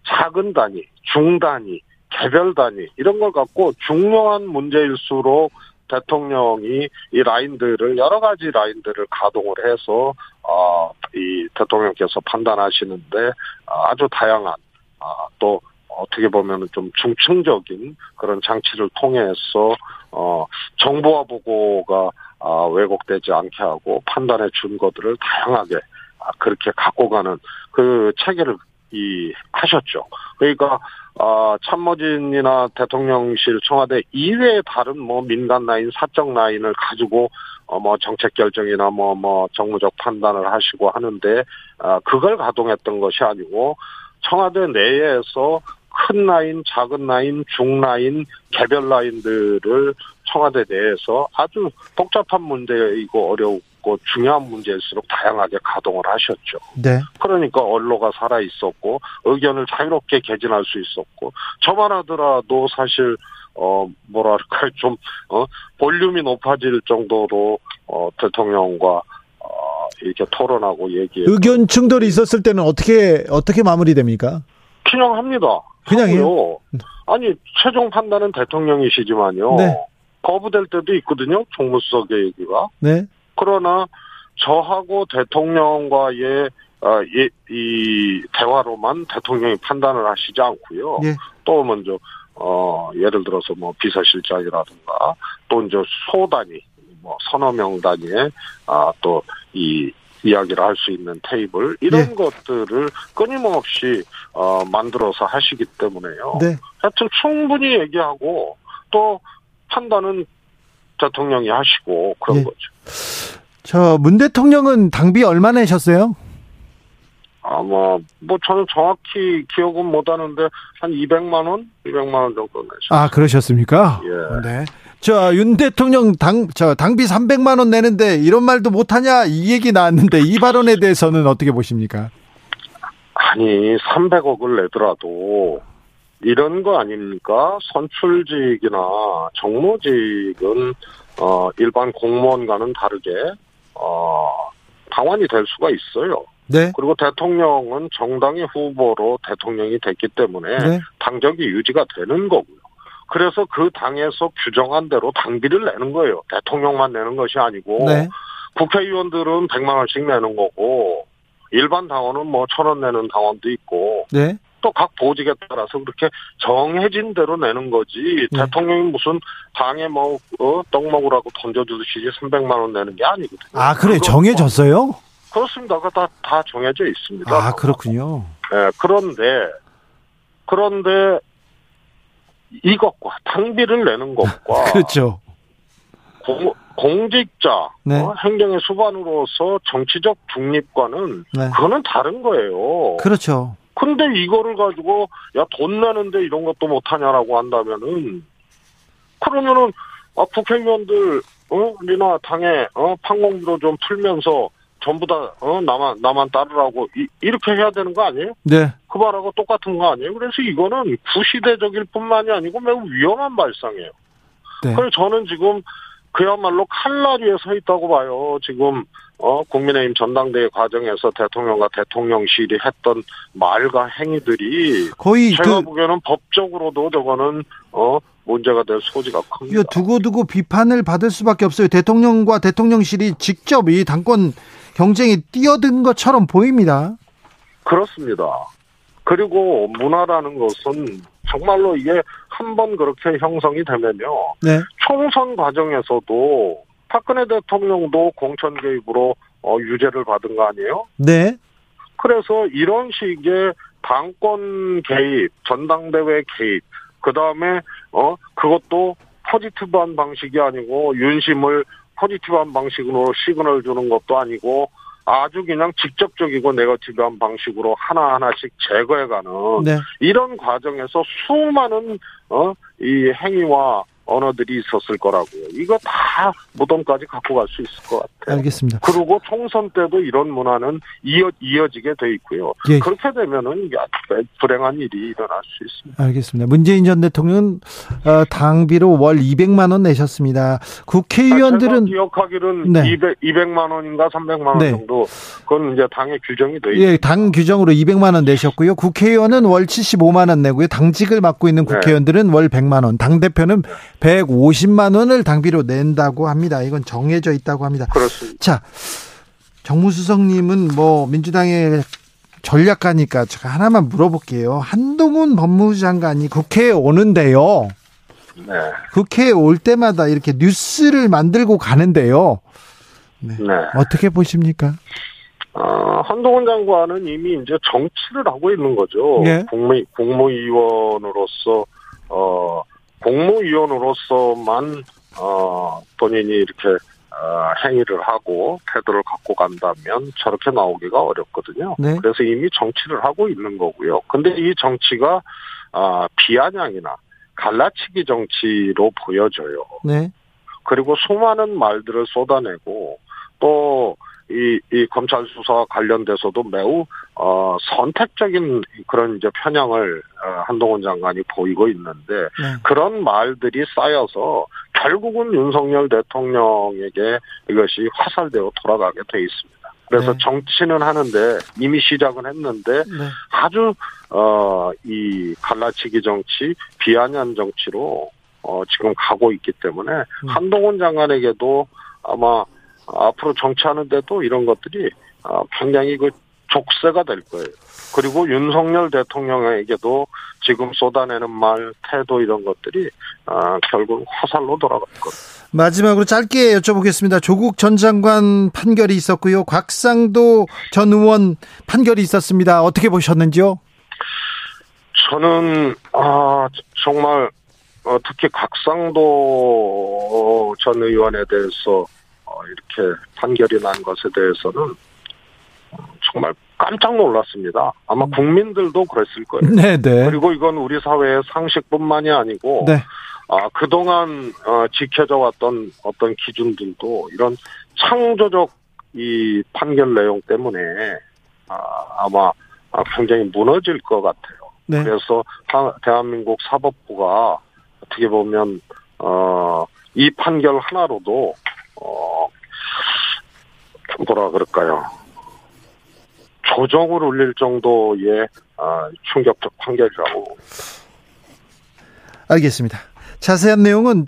작은 단위, 중 단위, 개별 단위 이런 걸 갖고 중요한 문제일수록 대통령이 이 라인들을 여러 가지 라인들을 가동을 해서 어 이 대통령께서 판단하시는데 아주 다양한 아또 어떻게 보면은 좀 중층적인 그런 장치를 통해서 어 정보와 보고가 아, 왜곡되지 않게 하고 판단의 준거들을 다양하게 아, 그렇게 갖고 가는 그 체계를 이 하셨죠. 그러니까 아, 참모진이나 대통령실 청와대 이외의 다른 뭐 민간 라인, 사적 라인을 가지고 어, 뭐 정책 결정이나 뭐, 뭐 정무적 판단을 하시고 하는데, 아, 그걸 가동했던 것이 아니고 청와대 내에서 큰 라인, 작은 라인, 중 라인, 개별 라인들을 청와대 내에서 아주 복잡한 문제이고 어려웠고 중요한 문제일수록 다양하게 가동을 하셨죠. 네. 그러니까 언로가 살아 있었고 의견을 자유롭게 개진할 수 있었고 저만 하더라도 사실 어 뭐랄까 좀어 볼륨이 높아질 정도로 어 대통령과 어 이렇게 토론하고 얘기 의견 충돌이 있었을 때는 어떻게 어떻게 마무리됩니까? 그냥 합니다. 그냥요? 아니 최종 판단은 대통령이시지만요. 네. 거부될 때도 있거든요. 총무수석의 얘기가. 네. 그러나 저하고 대통령과의 어, 이, 이 대화로만 대통령이 판단을 하시지 않고요. 예. 또 먼저 어 예를 들어서 뭐 비서실장이라든가 또 이제 소단위 뭐 서너 명 단위의 아또 이 이야기를 할 수 있는 테이블 이런 네. 것들을 끊임없이 어 만들어서 하시기 때문에요. 네. 하여튼 충분히 얘기하고 또 판단은 대통령이 하시고 그런 네. 거죠. 저 문 대통령은 당비 얼마 내셨어요? 아마 뭐 저는 정확히 기억은 못 하는데 한 200만 원, 200만 원 정도 내셨어요. 아 그러셨습니까? 예. 네. 저윤 대통령 당 저 당비 300만 원 내는데 이런 말도 못 하냐 이 얘기 나왔는데 이 발언에 대해서는 어떻게 보십니까? 아니 300억을 내더라도 이런 거 아닙니까? 선출직이나 정무직은 어 일반 공무원과는 다르게 어 당원이 될 수가 있어요. 네. 그리고 대통령은 정당의 후보로 대통령이 됐기 때문에 네. 당적이 유지가 되는 거고요. 그래서 그 당에서 규정한 대로 당비를 내는 거예요. 대통령만 내는 것이 아니고 네. 국회의원들은 100만 원씩 내는 거고 일반 당원은 뭐 천 원 내는 당원도 있고 네. 또각 보직에 따라서 그렇게 정해진 대로 내는 거지 네. 대통령이 무슨 당에 뭐 어, 떡 먹으라고 던져주듯이 300만 원 내는 게 아니거든요. 아 그래 정해졌어요? 그렇습니다. 그다 다 정해져 있습니다. 아 그렇군요. 네, 그런데 그런데 이것과 당비를 내는 것과 [LAUGHS] 그렇죠. 공, 공직자 네. 어, 행정의 수반으로서 정치적 중립과는 네. 그거는 다른 거예요. 그렇죠. 근데 이거를 가지고 야 돈 내는데 이런 것도 못하냐라고 한다면은 그러면은 아 국회의원들 어 리나 당에 어 판공비로 좀 풀면서 전부 다 어 나만 나만 따르라고 이, 이렇게 해야 되는 거 아니에요? 네. 그 말하고 똑같은 거 아니에요? 그래서 이거는 구시대적일 뿐만이 아니고 매우 위험한 발상이에요. 네. 그래서 저는 지금 그야말로 칼날위에 서 있다고 봐요. 지금 어 국민의힘 전당대회 과정에서 대통령과 대통령실이 했던 말과 행위들이 거의 제가 그 보기에는 법적으로도 저거는 어 문제가 될 소지가 큽니다. 두고두고 비판을 받을 수밖에 없어요. 대통령과 대통령실이 직접 이 당권 경쟁에 뛰어든 것처럼 보입니다. 그렇습니다. 그리고 문화라는 것은 정말로 이게 한 번 그렇게 형성이 되면요. 네. 총선 과정에서도 박근혜 대통령도 공천 개입으로 어, 유죄를 받은 거 아니에요? 네. 그래서 이런 식의 당권 개입, 전당대회 개입, 그 다음에 어 그것도 포지티브한 방식이 아니고 윤심을 포지티브한 방식으로 시그널 주는 것도 아니고 아주 그냥 직접적이고 네거티브한 방식으로 하나하나씩 제거해가는 네. 이런 과정에서 수많은 어 이 행위와 언어들이 있었을 거라고요. 이거 다 무덤까지 갖고 갈 수 있을 것 같아요. 알겠습니다. 그리고 총선 때도 이런 문화는 이어 이어지게 돼 있고요. 예. 그렇게 되면은 불행한 일이 일어날 수 있습니다. 알겠습니다. 문재인 전 대통령은 어, 당비로 월 200만 원 내셨습니다. 국회의원들은 제가 기억하기로는 네. 200, 200만 원인가 300만 원 네. 정도 그건 이제 당에 규정이 돼 있습니다. 예, 당 규정으로 200만 원 내셨고요. 국회의원은 월 75만 원 내고요. 당직을 맡고 있는 네. 국회의원들은 월 100만 원, 당 대표는 150만 원을 당비로 낸다고 합니다. 이건 정해져 있다고 합니다. 그렇습니다. 자, 정무수석님은 뭐 민주당의 전략가니까 제가 하나만 물어볼게요. 한동훈 법무부 장관이 국회에 오는데요. 네. 국회에 올 때마다 이렇게 뉴스를 만들고 가는데요. 네. 네. 어떻게 보십니까? 어, 한동훈 장관은 이미 이제 정치를 하고 있는 거죠. 네. 국무, 국무위원으로서, 어, 공무위원으로서만, 어, 본인이 이렇게, 어, 행위를 하고 태도를 갖고 간다면 저렇게 나오기가 어렵거든요. 네. 그래서 이미 정치를 하고 있는 거고요. 근데 이 정치가, 아, 비아냥이나 갈라치기 정치로 보여져요. 네. 그리고 수많은 말들을 쏟아내고 또 이, 이 검찰 수사 관련돼서도 매우, 어, 선택적인 그런 이제 편향을, 어, 한동훈 장관이 보이고 있는데, 네. 그런 말들이 쌓여서 결국은 윤석열 대통령에게 이것이 화살되어 돌아가게 돼 있습니다. 그래서 네. 정치는 하는데 이미 시작은 했는데 네. 아주 어 이 갈라치기 정치, 비아냥 정치로 어 지금 가고 있기 때문에 음. 한동훈 장관에게도 아마 앞으로 정치하는데도 이런 것들이 아, 굉장히 그 족쇄가 될 거예요. 그리고 윤석열 대통령에게도 지금 쏟아내는 말, 태도 이런 것들이 아, 결국 화살로 돌아갈 겁니다. 마지막으로 짧게 여쭤보겠습니다. 조국 전 장관 판결이 있었고요. 곽상도 전 의원 판결이 있었습니다. 어떻게 보셨는지요? 저는 아 정말 어, 특히 곽상도 전 의원에 대해서 이렇게 판결이 난 것에 대해서는 정말 깜짝 놀랐습니다. 아마 음. 국민들도 그랬을 거예요. 네, 네. 그리고 이건 우리 사회의 상식뿐만이 아니고 네. 아, 그동안 어, 지켜져 왔던 어떤 기준들도 이런 창조적 이 판결 내용 때문에 아, 아마 굉장히 무너질 것 같아요. 네. 그래서 대한민국 사법부가 어떻게 보면 어, 이 판결 하나로도 어, 뭐라 그럴까요? 조정을 울릴 정도의 아, 충격적 판결이라고. 알겠습니다. 자세한 내용은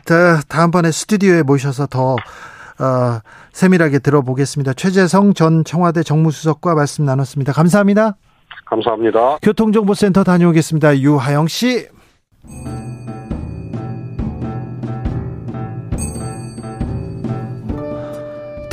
다음번에 스튜디오에 모셔서 더 어, 세밀하게 들어보겠습니다. 최재성 전 청와대 정무수석과 말씀 나눴습니다. 감사합니다. 감사합니다. 교통정보센터 다녀오겠습니다. 유하영 씨.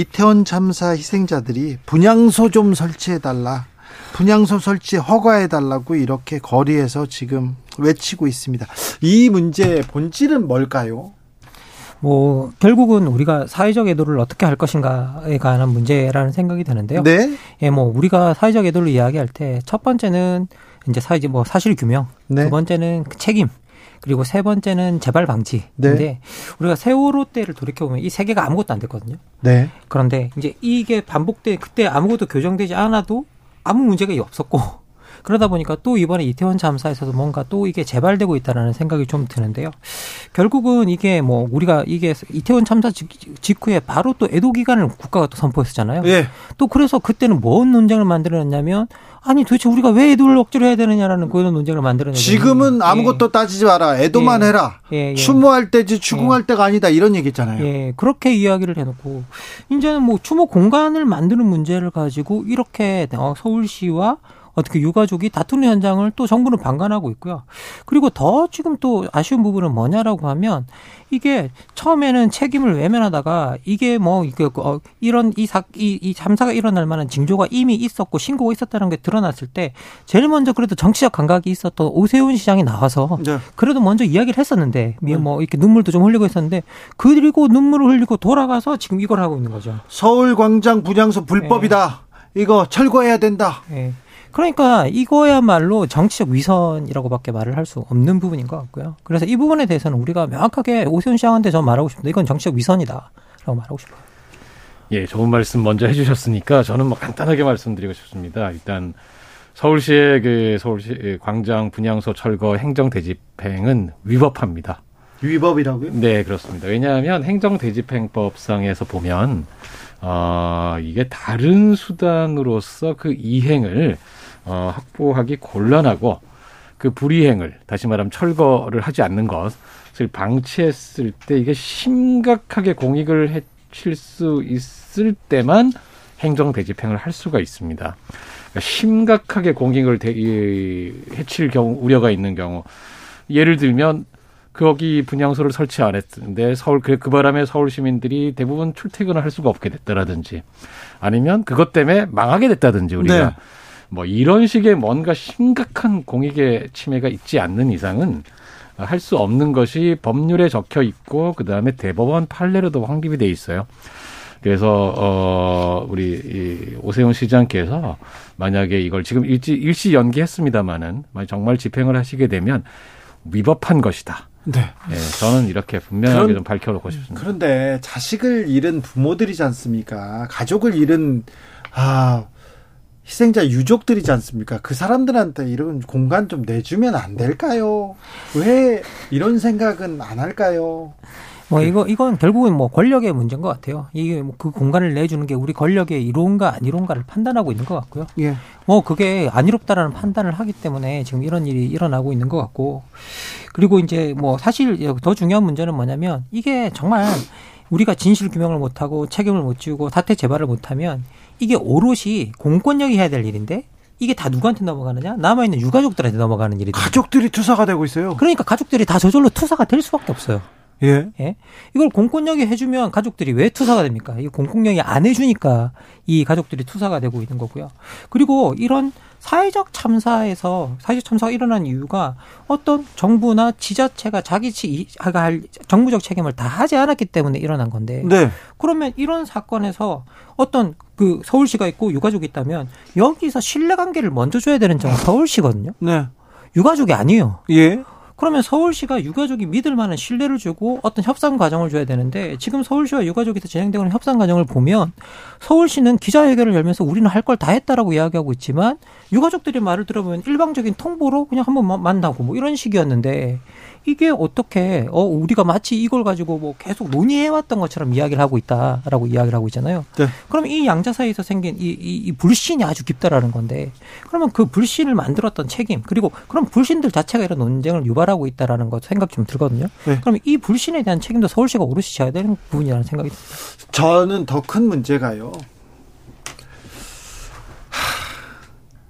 이태원 참사 희생자들이 분향소 좀 설치해달라. 분향소 설치 허가해달라고 이렇게 거리에서 지금 외치고 있습니다. 이 문제의 본질은 뭘까요? 뭐 결국은 우리가 사회적 애도를 어떻게 할 것인가에 관한 문제라는 생각이 드는데요. 네. 예, 뭐 우리가 사회적 애도를 이야기할 때 첫 번째는 이제 사회적 뭐 사실 규명, 네. 두 번째는 책임, 그리고 세 번째는 재발 방지인데 네. 우리가 세월호 때를 돌이켜 보면 이 세 개가 아무것도 안 됐거든요. 네. 그런데 이제 이게 반복돼 그때 아무것도 교정되지 않아도 아무 문제가 없었고 그러다 보니까 또 이번에 이태원 참사에서도 뭔가 또 이게 재발되고 있다라는 생각이 좀 드는데요. 결국은 이게 뭐 우리가 이게 이태원 참사 직후에 바로 또 애도 기간을 국가가 또 선포했었잖아요. 예. 또 그래서 그때는 뭔 논쟁을 만들어냈냐면 아니 도대체 우리가 왜 애도를 억지로 해야 되느냐라는 그런 논쟁을 만들어내고 지금은 아무것도 예. 따지지 마라 애도만 예. 해라 예. 예. 추모할 때지 추궁할 예. 때가 아니다 이런 얘기 있잖아요. 예 그렇게 이야기를 해놓고 이제는 뭐 추모 공간을 만드는 문제를 가지고 이렇게 어, 서울시와 어떻게 유가족이 다투는 현장을 또 정부는 방관하고 있고요. 그리고 더 지금 또 아쉬운 부분은 뭐냐라고 하면 이게 처음에는 책임을 외면하다가 이게 뭐 이게 어 이런 이 사 이이 참사가 일어날 만한 징조가 이미 있었고 신고가 있었다는 게 드러났을 때 제일 먼저 그래도 정치적 감각이 있었던 오세훈 시장이 나와서 네. 그래도 먼저 이야기를 했었는데 네. 뭐 이렇게 눈물도 좀 흘리고 있었는데 그리고 눈물을 흘리고 돌아가서 지금 이걸 하고 있는 거죠. 서울 광장 분향소 불법이다. 네. 이거 철거해야 된다. 네. 그러니까 이거야말로 정치적 위선이라고밖에 말을 할 수 없는 부분인 것 같고요. 그래서 이 부분에 대해서는 우리가 명확하게 오세훈 시장한테 저 말하고 싶습니다. 이건 정치적 위선이다라고 말하고 싶어요. 예, 좋은 말씀 먼저 해주셨으니까 저는 뭐 간단하게 말씀드리고 싶습니다. 일단 서울시의 그 서울시 광장 분향소 철거 행정 대집행은 위법합니다. 위법이라고요? 네, 그렇습니다. 왜냐하면 행정 대집행법상에서 보면 어, 이게 다른 수단으로서 그 이행을 어, 확보하기 곤란하고 그 불이행을 다시 말하면 철거를 하지 않는 것을 방치했을 때 이게 심각하게 공익을 해칠 수 있을 때만 행정 대집행을 할 수가 있습니다. 그러니까 심각하게 공익을 대, 이, 해칠 경우 우려가 있는 경우 예를 들면 거기 분향소를 설치 안 했는데 서울 그, 그 바람에 서울 시민들이 대부분 출퇴근을 할 수가 없게 됐다라든지 아니면 그것 때문에 망하게 됐다든지 우리가 네. 뭐 이런 식의 뭔가 심각한 공익의 침해가 있지 않는 이상은 할 수 없는 것이 법률에 적혀 있고 그다음에 대법원 판례로도 확립이 돼 있어요. 그래서 어 우리 이 오세훈 시장께서 만약에 이걸 지금 일시 일시 연기했습니다마는 정말 집행을 하시게 되면 위법한 것이다. 네. 네 저는 이렇게 분명하게 그런, 좀 밝혀놓고 싶습니다. 그런데 자식을 잃은 부모들이지 않습니까? 가족을 잃은 아 희생자 유족들이지 않습니까? 그 사람들한테 이런 공간 좀 내주면 안 될까요? 왜 이런 생각은 안 할까요? 뭐 이거 이건 결국은 뭐 권력의 문제인 것 같아요. 이게 뭐 그 공간을 내주는 게 우리 권력의 이로운가 안 이로운가를 판단하고 있는 것 같고요. 예. 뭐 그게 안 이롭다라는 판단을 하기 때문에 지금 이런 일이 일어나고 있는 것 같고 그리고 이제 뭐 사실 더 중요한 문제는 뭐냐면 이게 정말 우리가 진실 규명을 못하고 책임을 못 지우고 사태 재발을 못하면 이게 오롯이 공권력이 해야 될 일인데 이게 다 누구한테 넘어가느냐? 남아있는 유가족들한테 넘어가는 일이 가족들이 투사가 되고 있어요. 그러니까 가족들이 다 저절로 투사가 될 수밖에 없어요. 예. 예. 이걸 공권력이 해주면 가족들이 왜 투사가 됩니까? 이 공권력이 안 해주니까 이 가족들이 투사가 되고 있는 거고요. 그리고 이런 사회적 참사에서 사회적 참사가 일어난 이유가 어떤 정부나 지자체가 자기 지가 할 정부적 책임을 다 하지 않았기 때문에 일어난 건데. 네. 그러면 이런 사건에서 어떤 그 서울시가 있고 유가족이 있다면 여기서 신뢰관계를 먼저 줘야 되는 점은 [LAUGHS] 서울시거든요. 네. 유가족이 아니에요. 예. 그러면 서울시가 유가족이 믿을 만한 신뢰를 주고 어떤 협상 과정을 줘야 되는데 지금 서울시와 유가족에서 진행되고 있는 협상 과정을 보면 서울시는 기자회견을 열면서 우리는 할 걸 다 했다라고 이야기하고 있지만 유가족들이 말을 들어보면 일방적인 통보로 그냥 한번 만나고 뭐 이런 식이었는데 이게 어떻게 어 우리가 마치 이걸 가지고 뭐 계속 논의해 왔던 것처럼 이야기를 하고 있다라고 이야기를 하고 있잖아요. 네. 그럼 이 양자 사이에서 생긴 이, 이, 이 불신이 아주 깊다라는 건데 그러면 그 불신을 만들었던 책임 그리고 그럼 불신들 자체가 이런 논쟁을 유발하고 있다라는 것 생각 좀 들거든요. 네. 그럼 이 불신에 대한 책임도 서울시가 오롯이 져야 되는 부분이라는 생각이 듭니다. 저는 더 큰 문제가요.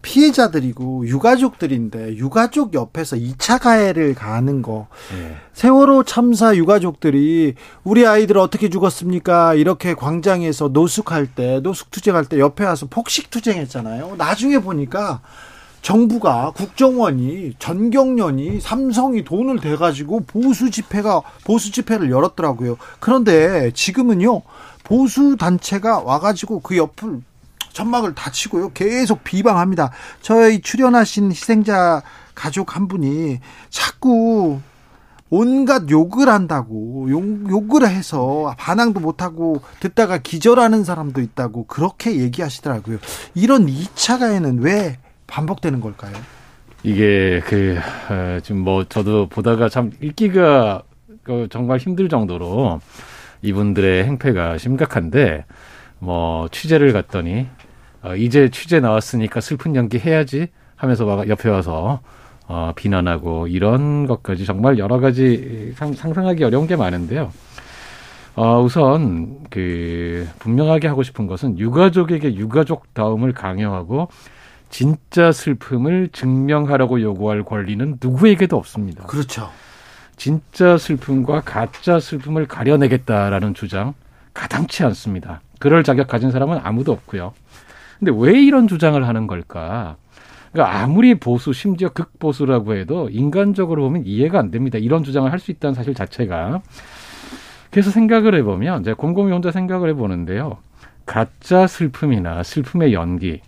피해자들이고 유가족들인데 유가족 옆에서 2차 가해를 가하는 거. 네. 세월호 참사 유가족들이 우리 아이들 어떻게 죽었습니까? 이렇게 광장에서 노숙할 때, 노숙 투쟁할 때 옆에 와서 폭식 투쟁했잖아요. 나중에 보니까 정부가 국정원이 전경련이 삼성이 돈을 대 가지고 보수 집회가 보수 집회를 열었더라고요. 그런데 지금은요. 보수 단체가 와 가지고 그 옆을 점막을 다 치고요. 계속 비방합니다. 저희 출연하신 희생자 가족 한 분이 자꾸 온갖 욕을 한다고 욕, 욕을 해서 반항도 못하고 듣다가 기절하는 사람도 있다고 그렇게 얘기하시더라고요. 이런 2차 가해는 왜 반복되는 걸까요? 이게 그 어, 지금 뭐 저도 보다가 참 읽기가 그 정말 힘들 정도로 이분들의 행패가 심각한데 뭐 취재를 갔더니 어, 이제 취재 나왔으니까 슬픈 연기 해야지 하면서 막 옆에 와서 어, 비난하고 이런 것까지 정말 여러 가지 상, 상상하기 어려운 게 많은데요. 어, 우선 그 분명하게 하고 싶은 것은 유가족에게 유가족 다움을 강요하고 진짜 슬픔을 증명하라고 요구할 권리는 누구에게도 없습니다. 그렇죠. 진짜 슬픔과 가짜 슬픔을 가려내겠다라는 주장 가당치 않습니다. 그럴 자격 가진 사람은 아무도 없고요. 근데 왜 이런 주장을 하는 걸까? 그러니까 아무리 보수 심지어 극보수라고 해도 인간적으로 보면 이해가 안 됩니다. 이런 주장을 할 수 있다는 사실 자체가. 그래서 생각을 해보면 이제 곰곰이 혼자 생각을 해보는데요. 가짜 슬픔이나 슬픔의 연기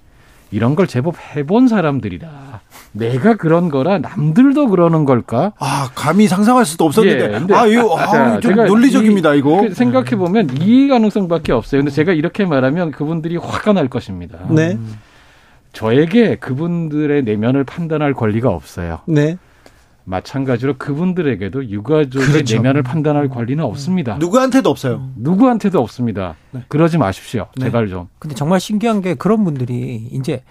이런 걸 제법 해본 사람들이다. 내가 그런 거라 남들도 그러는 걸까? 아, 감히 상상할 수도 없었는데. 예, 아, 이거, 아, 자, 좀 논리적입니다, 이, 거그 생각해 보면 이 가능성밖에 없어요. 근데 제가 이렇게 말하면 그분들이 화가 날 것입니다. 네. 저에게 그분들의 내면을 판단할 권리가 없어요. 네. 마찬가지로 그분들에게도 유가족의 그렇죠. 내면을 판단할 권리는 없습니다. 누구한테도 없어요. 누구한테도 없습니다. 네. 그러지 마십시오. 네. 제발 좀. 근데 정말 신기한 게 그런 분들이 이제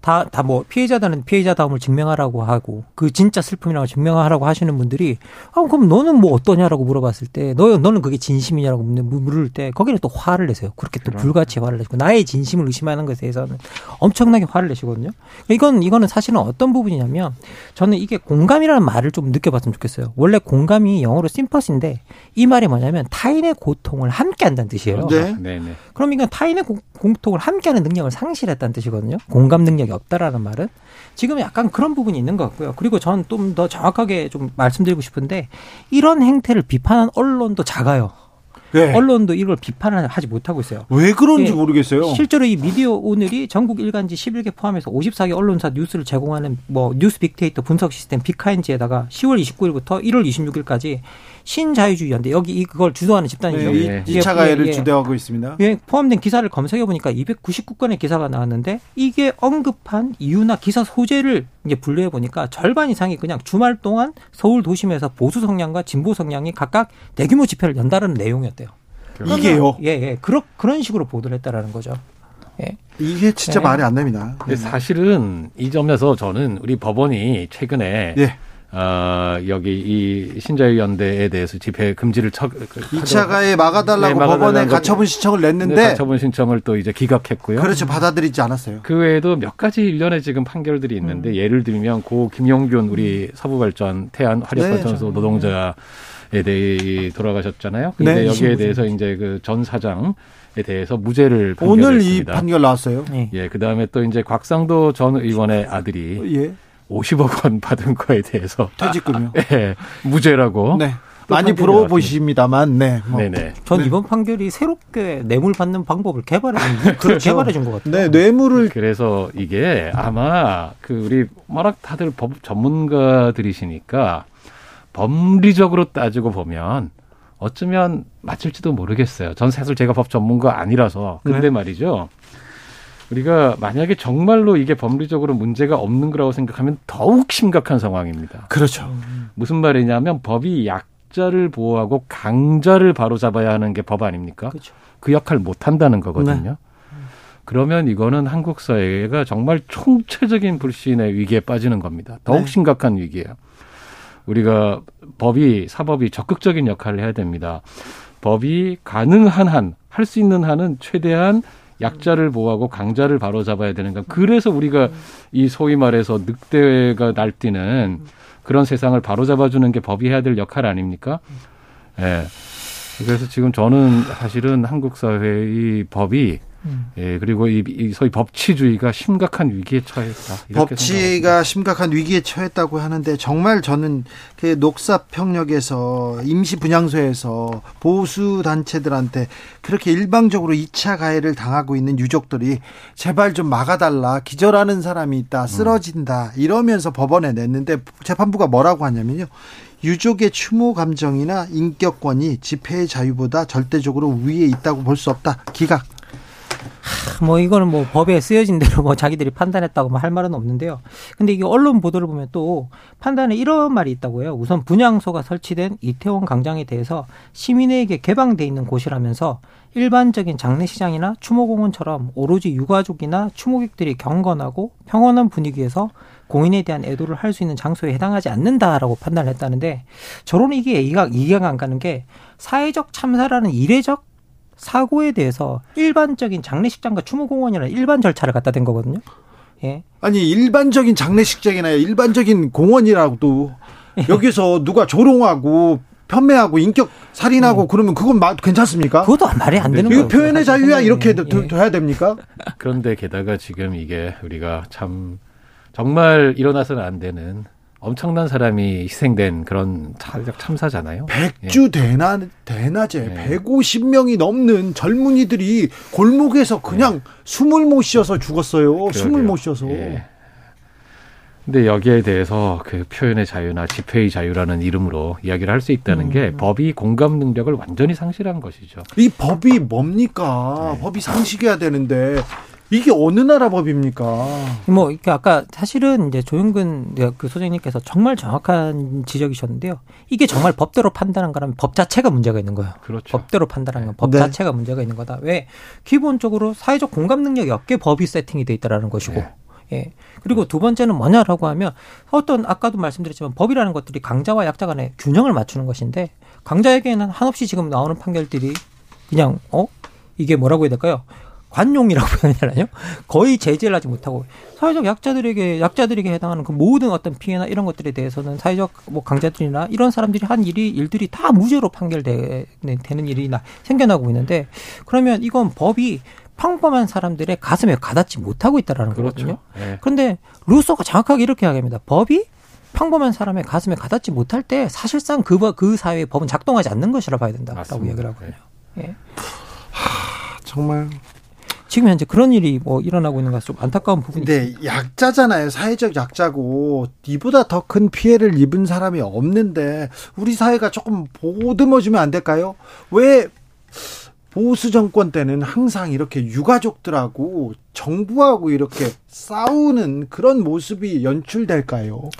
다, 다 뭐 피해자다는 피해자다움을 증명하라고 하고 그 진짜 슬픔이라고 증명하라고 하시는 분들이 아, 그럼 너는 뭐 어떠냐라고 물어봤을 때 너, 너는 그게 진심이냐라고 물을 때 거기는 또 화를 내세요. 그렇게 또 불같이 화를 내시고 나의 진심을 의심하는 것에 대해서는 엄청나게 화를 내시거든요. 이건, 이거는 사실은 어떤 부분이냐면 저는 이게 공감이라는 말을 좀 느껴봤으면 좋겠어요. 원래 공감이 영어로 sympathy인데 이 말이 뭐냐면 타인의 고통을 함께 한다는 뜻이에요. 네. 네, 네. 그럼 이건 타인의 고, 통을 함께 하는 능력을 상실했다는 뜻이거든요. 공감 능력 능력이 없다라는 말은 지금 약간 그런 부분이 있는 것 같고요. 그리고 저는 좀더 정확하게 좀 말씀드리고 싶은데 이런 행태를 비판한 언론도 작아요. 네. 언론도 이걸 비판을 하지 못하고 있어요. 왜 그런지 네. 모르겠어요. 실제로 이 미디어 오늘이 전국 일간지 11개 포함해서 54개 언론사 뉴스를 제공하는 뭐 뉴스 빅데이터 분석 시스템 빅카인즈에다가 10월 29일부터 1월 26일까지 신자유주의연대 여기 이걸 주도하는 집단이죠. 네, 2차 가해를 예, 주도하고 있습니다. 예, 포함된 기사를 검색해 보니까 299건의 기사가 나왔는데 이게 언급한 이유나 기사 소재를 이제 분류해 보니까 절반 이상이 그냥 주말 동안 서울 도심에서 보수 성향과 진보 성향이 각각 대규모 집회를 연다는 내용이었대요. 이게요? 예, 예. 그런 그런 식으로 보도를 했다라는 거죠. 예. 이게 진짜 예. 말이 안 됩니다. 사실은 이 점에서 저는 우리 법원이 최근에 예. 어, 여기 이 신자유 연대에 대해서 집회 금지를 처, 2차 가해 막아달라고 네, 법원에 가처분 신청을 냈는데 네, 가처분 신청을 또 이제 기각했고요. 그렇죠. 받아들이지 않았어요. 그 외에도 몇 가지 일련의 지금 판결들이 있는데 음. 예를 들면 고 김용균 우리 음. 서부발전 태안 화력발전소 네, 노동자 에 대해 돌아가셨잖아요. 근데 네, 여기에 대해서 이제 그 전 사장 에 대해서 무죄를 판결했습니다. 오늘 이 판결 나왔어요. 네. 예, 그다음에 또 이제 곽상도 전 의원의 아들이 예. 50억 원 받은 거에 대해서 퇴직금요. 네, [LAUGHS] 무죄라고. 네. 많이 부러워 보십니다만, 네. 뭐. 네네. 전 네. 이번 판결이 새롭게 뇌물 받는 방법을 개발해 준, [LAUGHS] 그렇죠. 개발해 준 것 같아요. 네, 뇌물을. 그래서 이게 아마 그 우리 워낙 다들 법 전문가들이시니까 법리적으로 따지고 보면 어쩌면 맞을지도 모르겠어요. 전 사실 제가 법 전문가 아니라서. 근데 네. 말이죠. 우리가 만약에 정말로 이게 법리적으로 문제가 없는 거라고 생각하면 더욱 심각한 상황입니다. 그렇죠. 무슨 말이냐면 법이 약자를 보호하고 강자를 바로잡아야 하는 게 법 아닙니까? 그렇죠. 그 역할 못 한다는 거거든요. 네. 그러면 이거는 한국 사회가 정말 총체적인 불신의 위기에 빠지는 겁니다. 더욱 네. 심각한 위기예요. 우리가 법이 사법이 적극적인 역할을 해야 됩니다. 법이 가능한 한 할 수 있는 한은 최대한 약자를 보호하고 강자를 바로잡아야 되는 거. 그래서 우리가 이 소위 말해서 늑대가 날뛰는 그런 세상을 바로잡아주는 게 법이 해야 될 역할 아닙니까? 예. 네. 그래서 지금 저는 사실은 한국 사회의 법이 음. 예, 그리고 이, 이 소위 법치주의가 심각한 위기에 처했다. 법치가 심각한 위기에 처했다고 하는데 정말 저는 그 녹사평역에서 임시 분향소에서 보수 단체들한테 그렇게 일방적으로 2차 가해를 당하고 있는 유족들이 제발 좀 막아달라 기절하는 사람이 있다 쓰러진다 이러면서 법원에 냈는데 재판부가 뭐라고 하냐면요. 유족의 추모 감정이나 인격권이 집회의 자유보다 절대적으로 위에 있다고 볼 수 없다. 기각. 뭐 이거는 뭐 법에 쓰여진 대로 뭐 자기들이 판단했다고 뭐 할 말은 없는데요. 근데 이게 언론 보도를 보면 또 판단에 이런 말이 있다고 해요. 우선 분향소가 설치된 이태원 광장에 대해서 시민에게 개방돼 있는 곳이라면서 일반적인 장례시장이나 추모공원처럼 오로지 유가족이나 추모객들이 경건하고 평온한 분위기에서 공인에 대한 애도를 할 수 있는 장소에 해당하지 않는다라고 판단을 했다는데 저런 이게 이해가, 이해가 안 가는 게 사회적 참사라는 이례적 사고에 대해서 일반적인 장례식장과 추모공원이라는 일반 절차를 갖다 댄 거거든요. 예. 아니 일반적인 장례식장이나 일반적인 공원이라고도 예. 여기서 누가 조롱하고 편매하고 인격 살인하고 음. 그러면 그건 마, 괜찮습니까? 그것도 말이 안 되는 거예요. 표현의 자유야 이렇게 예. 둬야 됩니까? 그런데 게다가 지금 이게 우리가 참 정말 일어나서는 안 되는 엄청난 사람이 희생된 그런 참사잖아요. 백주 예. 대낮 대낮에 예. 150명이 넘는 젊은이들이 골목에서 그냥 예. 숨을 못 쉬어서 죽었어요. 그러게요. 숨을 못 쉬어서. 예. 근데 여기에 대해서 그 표현의 자유나 집회의 자유라는 이름으로 이야기를 할 수 있다는 음. 게 법이 공감 능력을 완전히 상실한 것이죠. 이 법이 뭡니까? 네. 법이 상식해야 되는데 이게 어느 나라 법입니까? 뭐 이렇게 아까 사실은 이제 조영근 그 소장님께서 정말 정확한 지적이셨는데요. 이게 정말 법대로 판단한 거라면 법 자체가 문제가 있는 거예요. 그렇죠. 법대로 판단한 건법 네. 자체가 문제가 있는 거다. 왜 기본적으로 사회적 공감 능력이 없게 법이 세팅이 돼 있다라는 것이고. 네. 예. 그리고 두 번째는 뭐냐라고 하면 어떤 아까도 말씀드렸지만 법이라는 것들이 강자와 약자 간의 균형을 맞추는 것인데 강자에게는 한없이 지금 나오는 판결들이 그냥 어 이게 뭐라고 해야 될까요? 관용이라고 [LAUGHS] 표현하나요? 거의 제재를 하지 못하고 사회적 약자들에게 약자들에게 해당하는 그 모든 어떤 피해나 이런 것들에 대해서는 사회적 뭐 강자들이나 이런 사람들이 한 일이 일들이 다 무죄로 판결되는 일이 나 생겨나고 있는데 그러면 이건 법이 평범한 사람들의 가슴에 가닿지 못하고 있다라는 그렇죠. 거거든요. 네. 그런데 루소가 정확하게 이렇게 이야기합니다. 법이 평범한 사람의 가슴에 가닿지 못할 때 사실상 그, 그 사회의 법은 작동하지 않는 것이라 봐야 된다라고 이야기를 하거든요. 네. 예. 하, 정말 지금 현재 그런 일이 뭐 일어나고 있는 것좀 안타까운 부분이 네, 있습니다. 약자잖아요. 사회적 약자고 이보다 더 큰 피해를 입은 사람이 없는데 우리 사회가 조금 보듬어 주면 안 될까요? 왜 보수 정권 때는 항상 이렇게 유가족들하고 정부하고 이렇게 싸우는 그런 모습이 연출될까요?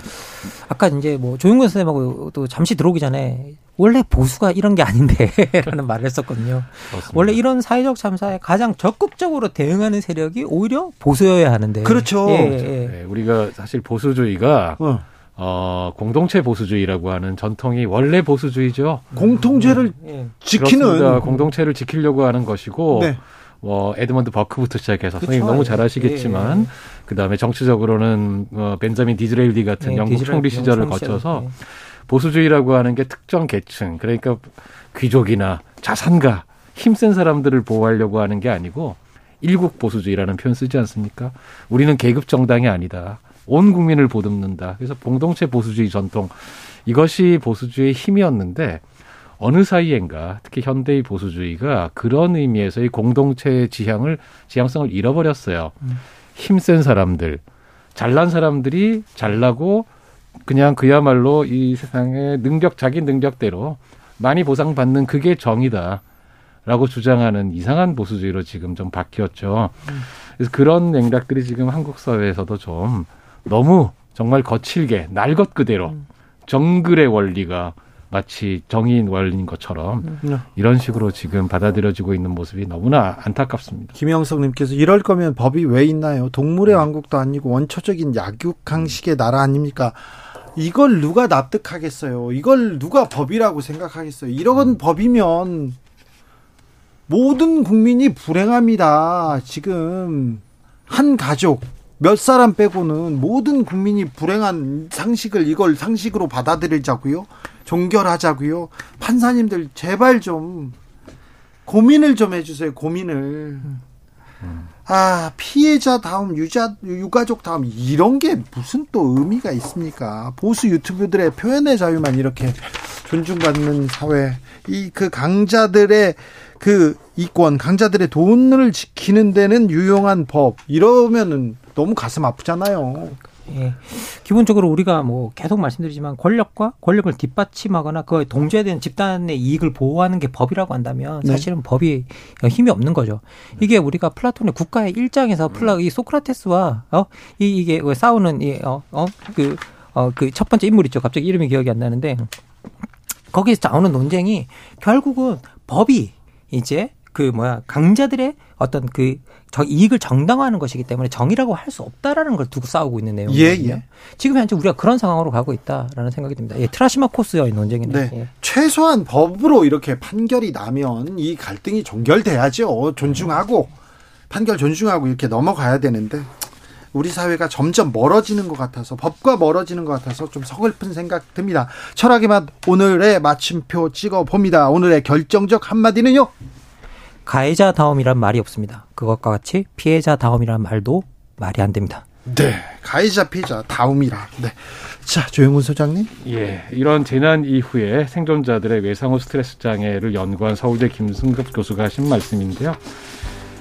아까 이제 뭐 조용근 선생님하고 또 잠시 들어오기 전에 원래 보수가 이런 게 아닌데라는 [LAUGHS] 말을 했었거든요. 그렇습니다. 원래 이런 사회적 참사에 가장 적극적으로 대응하는 세력이 오히려 보수여야 하는데. 그렇죠. 예, 예. 네, 우리가 사실 보수주의가 어. 어, 공동체 보수주의라고 하는 전통이 원래 보수주의죠. 공동체를 음, 예. 지키는 그렇습니다. 공동체를 지키려고 하는 것이고 네. 뭐 에드먼드 버크부터 시작해서 그쵸? 선생님 너무 잘 아시겠지만 예. 그다음에 정치적으로는 어, 벤자민 디즈레일리 같은 예, 영국 디즈레일, 총리 시절을 거쳐서 예. 보수주의라고 하는 게 특정 계층 그러니까 귀족이나 자산가 힘센 사람들을 보호하려고 하는 게 아니고 일국 보수주의라는 표현 쓰지 않습니까? 우리는 계급 정당이 아니다. 온 국민을 보듬는다. 그래서 공동체 보수주의 전통 이것이 보수주의의 힘이었는데 어느 사이엔가 특히 현대의 보수주의가 그런 의미에서의 공동체의 지향을 지향성을 잃어버렸어요. 음. 힘센 사람들, 잘난 사람들이 잘나고 그냥 그야말로 이 세상의 능력 자기 능력대로 많이 보상받는 그게 정이다라고 주장하는 이상한 보수주의로 지금 좀 바뀌었죠. 음. 그래서 그런 맥락들이 지금 한국 사회에서도 좀 너무 정말 거칠게 날 것 그대로 음. 정글의 원리가 마치 정의인 원리인 것처럼 음. 네. 이런 식으로 지금 받아들여지고 있는 모습이 너무나 안타깝습니다. 김영석님께서 이럴 거면 법이 왜 있나요? 동물의 네. 왕국도 아니고 원초적인 약육강식의 나라 아닙니까? 이걸 누가 납득하겠어요? 이걸 누가 법이라고 생각하겠어요? 이런 음. 법이면 모든 국민이 불행합니다. 지금 한 가족 몇 사람 빼고는 모든 국민이 불행한 상식을 이걸 상식으로 받아들이자고요. 종결하자고요. 판사님들 제발 좀 고민을 좀 해주세요. 고민을. 아 피해자 다음 유자 유가족 다음 이런 게 무슨 또 의미가 있습니까? 보수 유튜브들의 표현의 자유만 이렇게 존중받는 사회 이 그 강자들의 그 이권 강자들의 돈을 지키는 데는 유용한 법 이러면은 너무 가슴 아프잖아요. 예. 기본적으로 우리가 뭐 계속 말씀드리지만 권력과 권력을 뒷받침하거나 그 동조되는 집단의 이익을 보호하는 게 법이라고 한다면 네. 사실은 네. 법이 힘이 없는 거죠. 이게 우리가 플라톤의 국가의 일장에서 플라 이 소크라테스와 어 이, 이게 싸우는 이어어그 어 그 첫 번째 인물 있죠. 갑자기 이름이 기억이 안 나는데 거기서 나오는 논쟁이 결국은 법이 이제 그 뭐야 강자들의 어떤 그 저 이익을 정당화하는 것이기 때문에 정의라고 할 수 없다라는 걸 두고 싸우고 있는 내용이거든요. 예, 예. 지금 현재 우리가 그런 상황으로 가고 있다라는 생각이 듭니다. 예, 트라시마 코스의 논쟁이네요. 네. 예. 최소한 법으로 이렇게 판결이 나면 이 갈등이 종결돼야죠. 존중하고 판결 존중하고 이렇게 넘어가야 되는데 우리 사회가 점점 멀어지는 것 같아서 법과 멀어지는 것 같아서 좀 서글픈 생각 듭니다. 철학의 맛 오늘의 마침표 찍어 봅니다. 오늘의 결정적 한마디는요. 가해자 다움이란 말이 없습니다. 그것과 같이 피해자 다움이란 말도 말이 안 됩니다. 네, 가해자 피해자 다움이라. 네. 자, 조영훈 소장님. 예, 이런 재난 이후에 생존자들의 외상후 스트레스 장애를 연구한 서울대 김승급 교수가 하신 말씀인데요.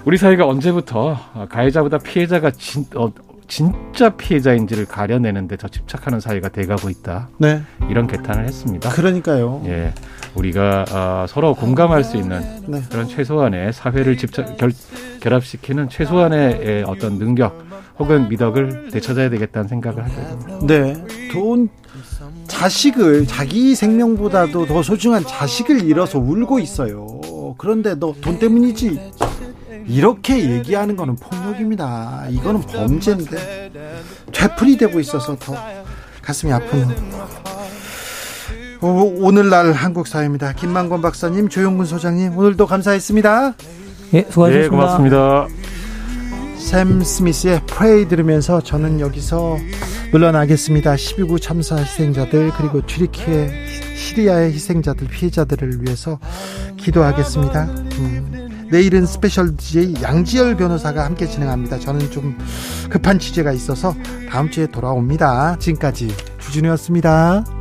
우리 사회가 언제부터 가해자보다 피해자가 진, 어, 진짜 피해자인지를 가려내는데 더 집착하는 사회가 돼가고 있다. 네. 이런 개탄을 했습니다. 그러니까요. 예, 우리가 어, 서로 공감할 수 있는 네. 그런 최소한의 사회를 집착 결, 결합시키는 최소한의 예, 어떤 능력 혹은 미덕을 되찾아야 되겠다는 생각을 하게 됩니다. 네, 돈 자식을 자기 생명보다도 더 소중한 자식을 잃어서 울고 있어요. 그런데 너 돈 때문이지. 이렇게 얘기하는 거는 폭력입니다. 이거는 범죄인데 되풀이 되고 있어서 더 가슴이 아픈 오 늘날 한국 사회입니다. 김만권 박사님, 조용근 소장님 오늘도 감사했습니다. 예, 수고하셨습니다. 네, 고맙습니다. 샘 스미스의 프레이 들으면서 저는 여기서 물러나겠습니다. 12구 참사 희생자들 그리고 튀르키의 시리아의 희생자들 피해자들을 위해서 기도하겠습니다. 음, 내일은 special DJ 양지열 변호사가 함께 진행합니다. 저는 좀 급한 취재가 있어서 다음 주에 돌아옵니다. 지금까지 주진우였습니다.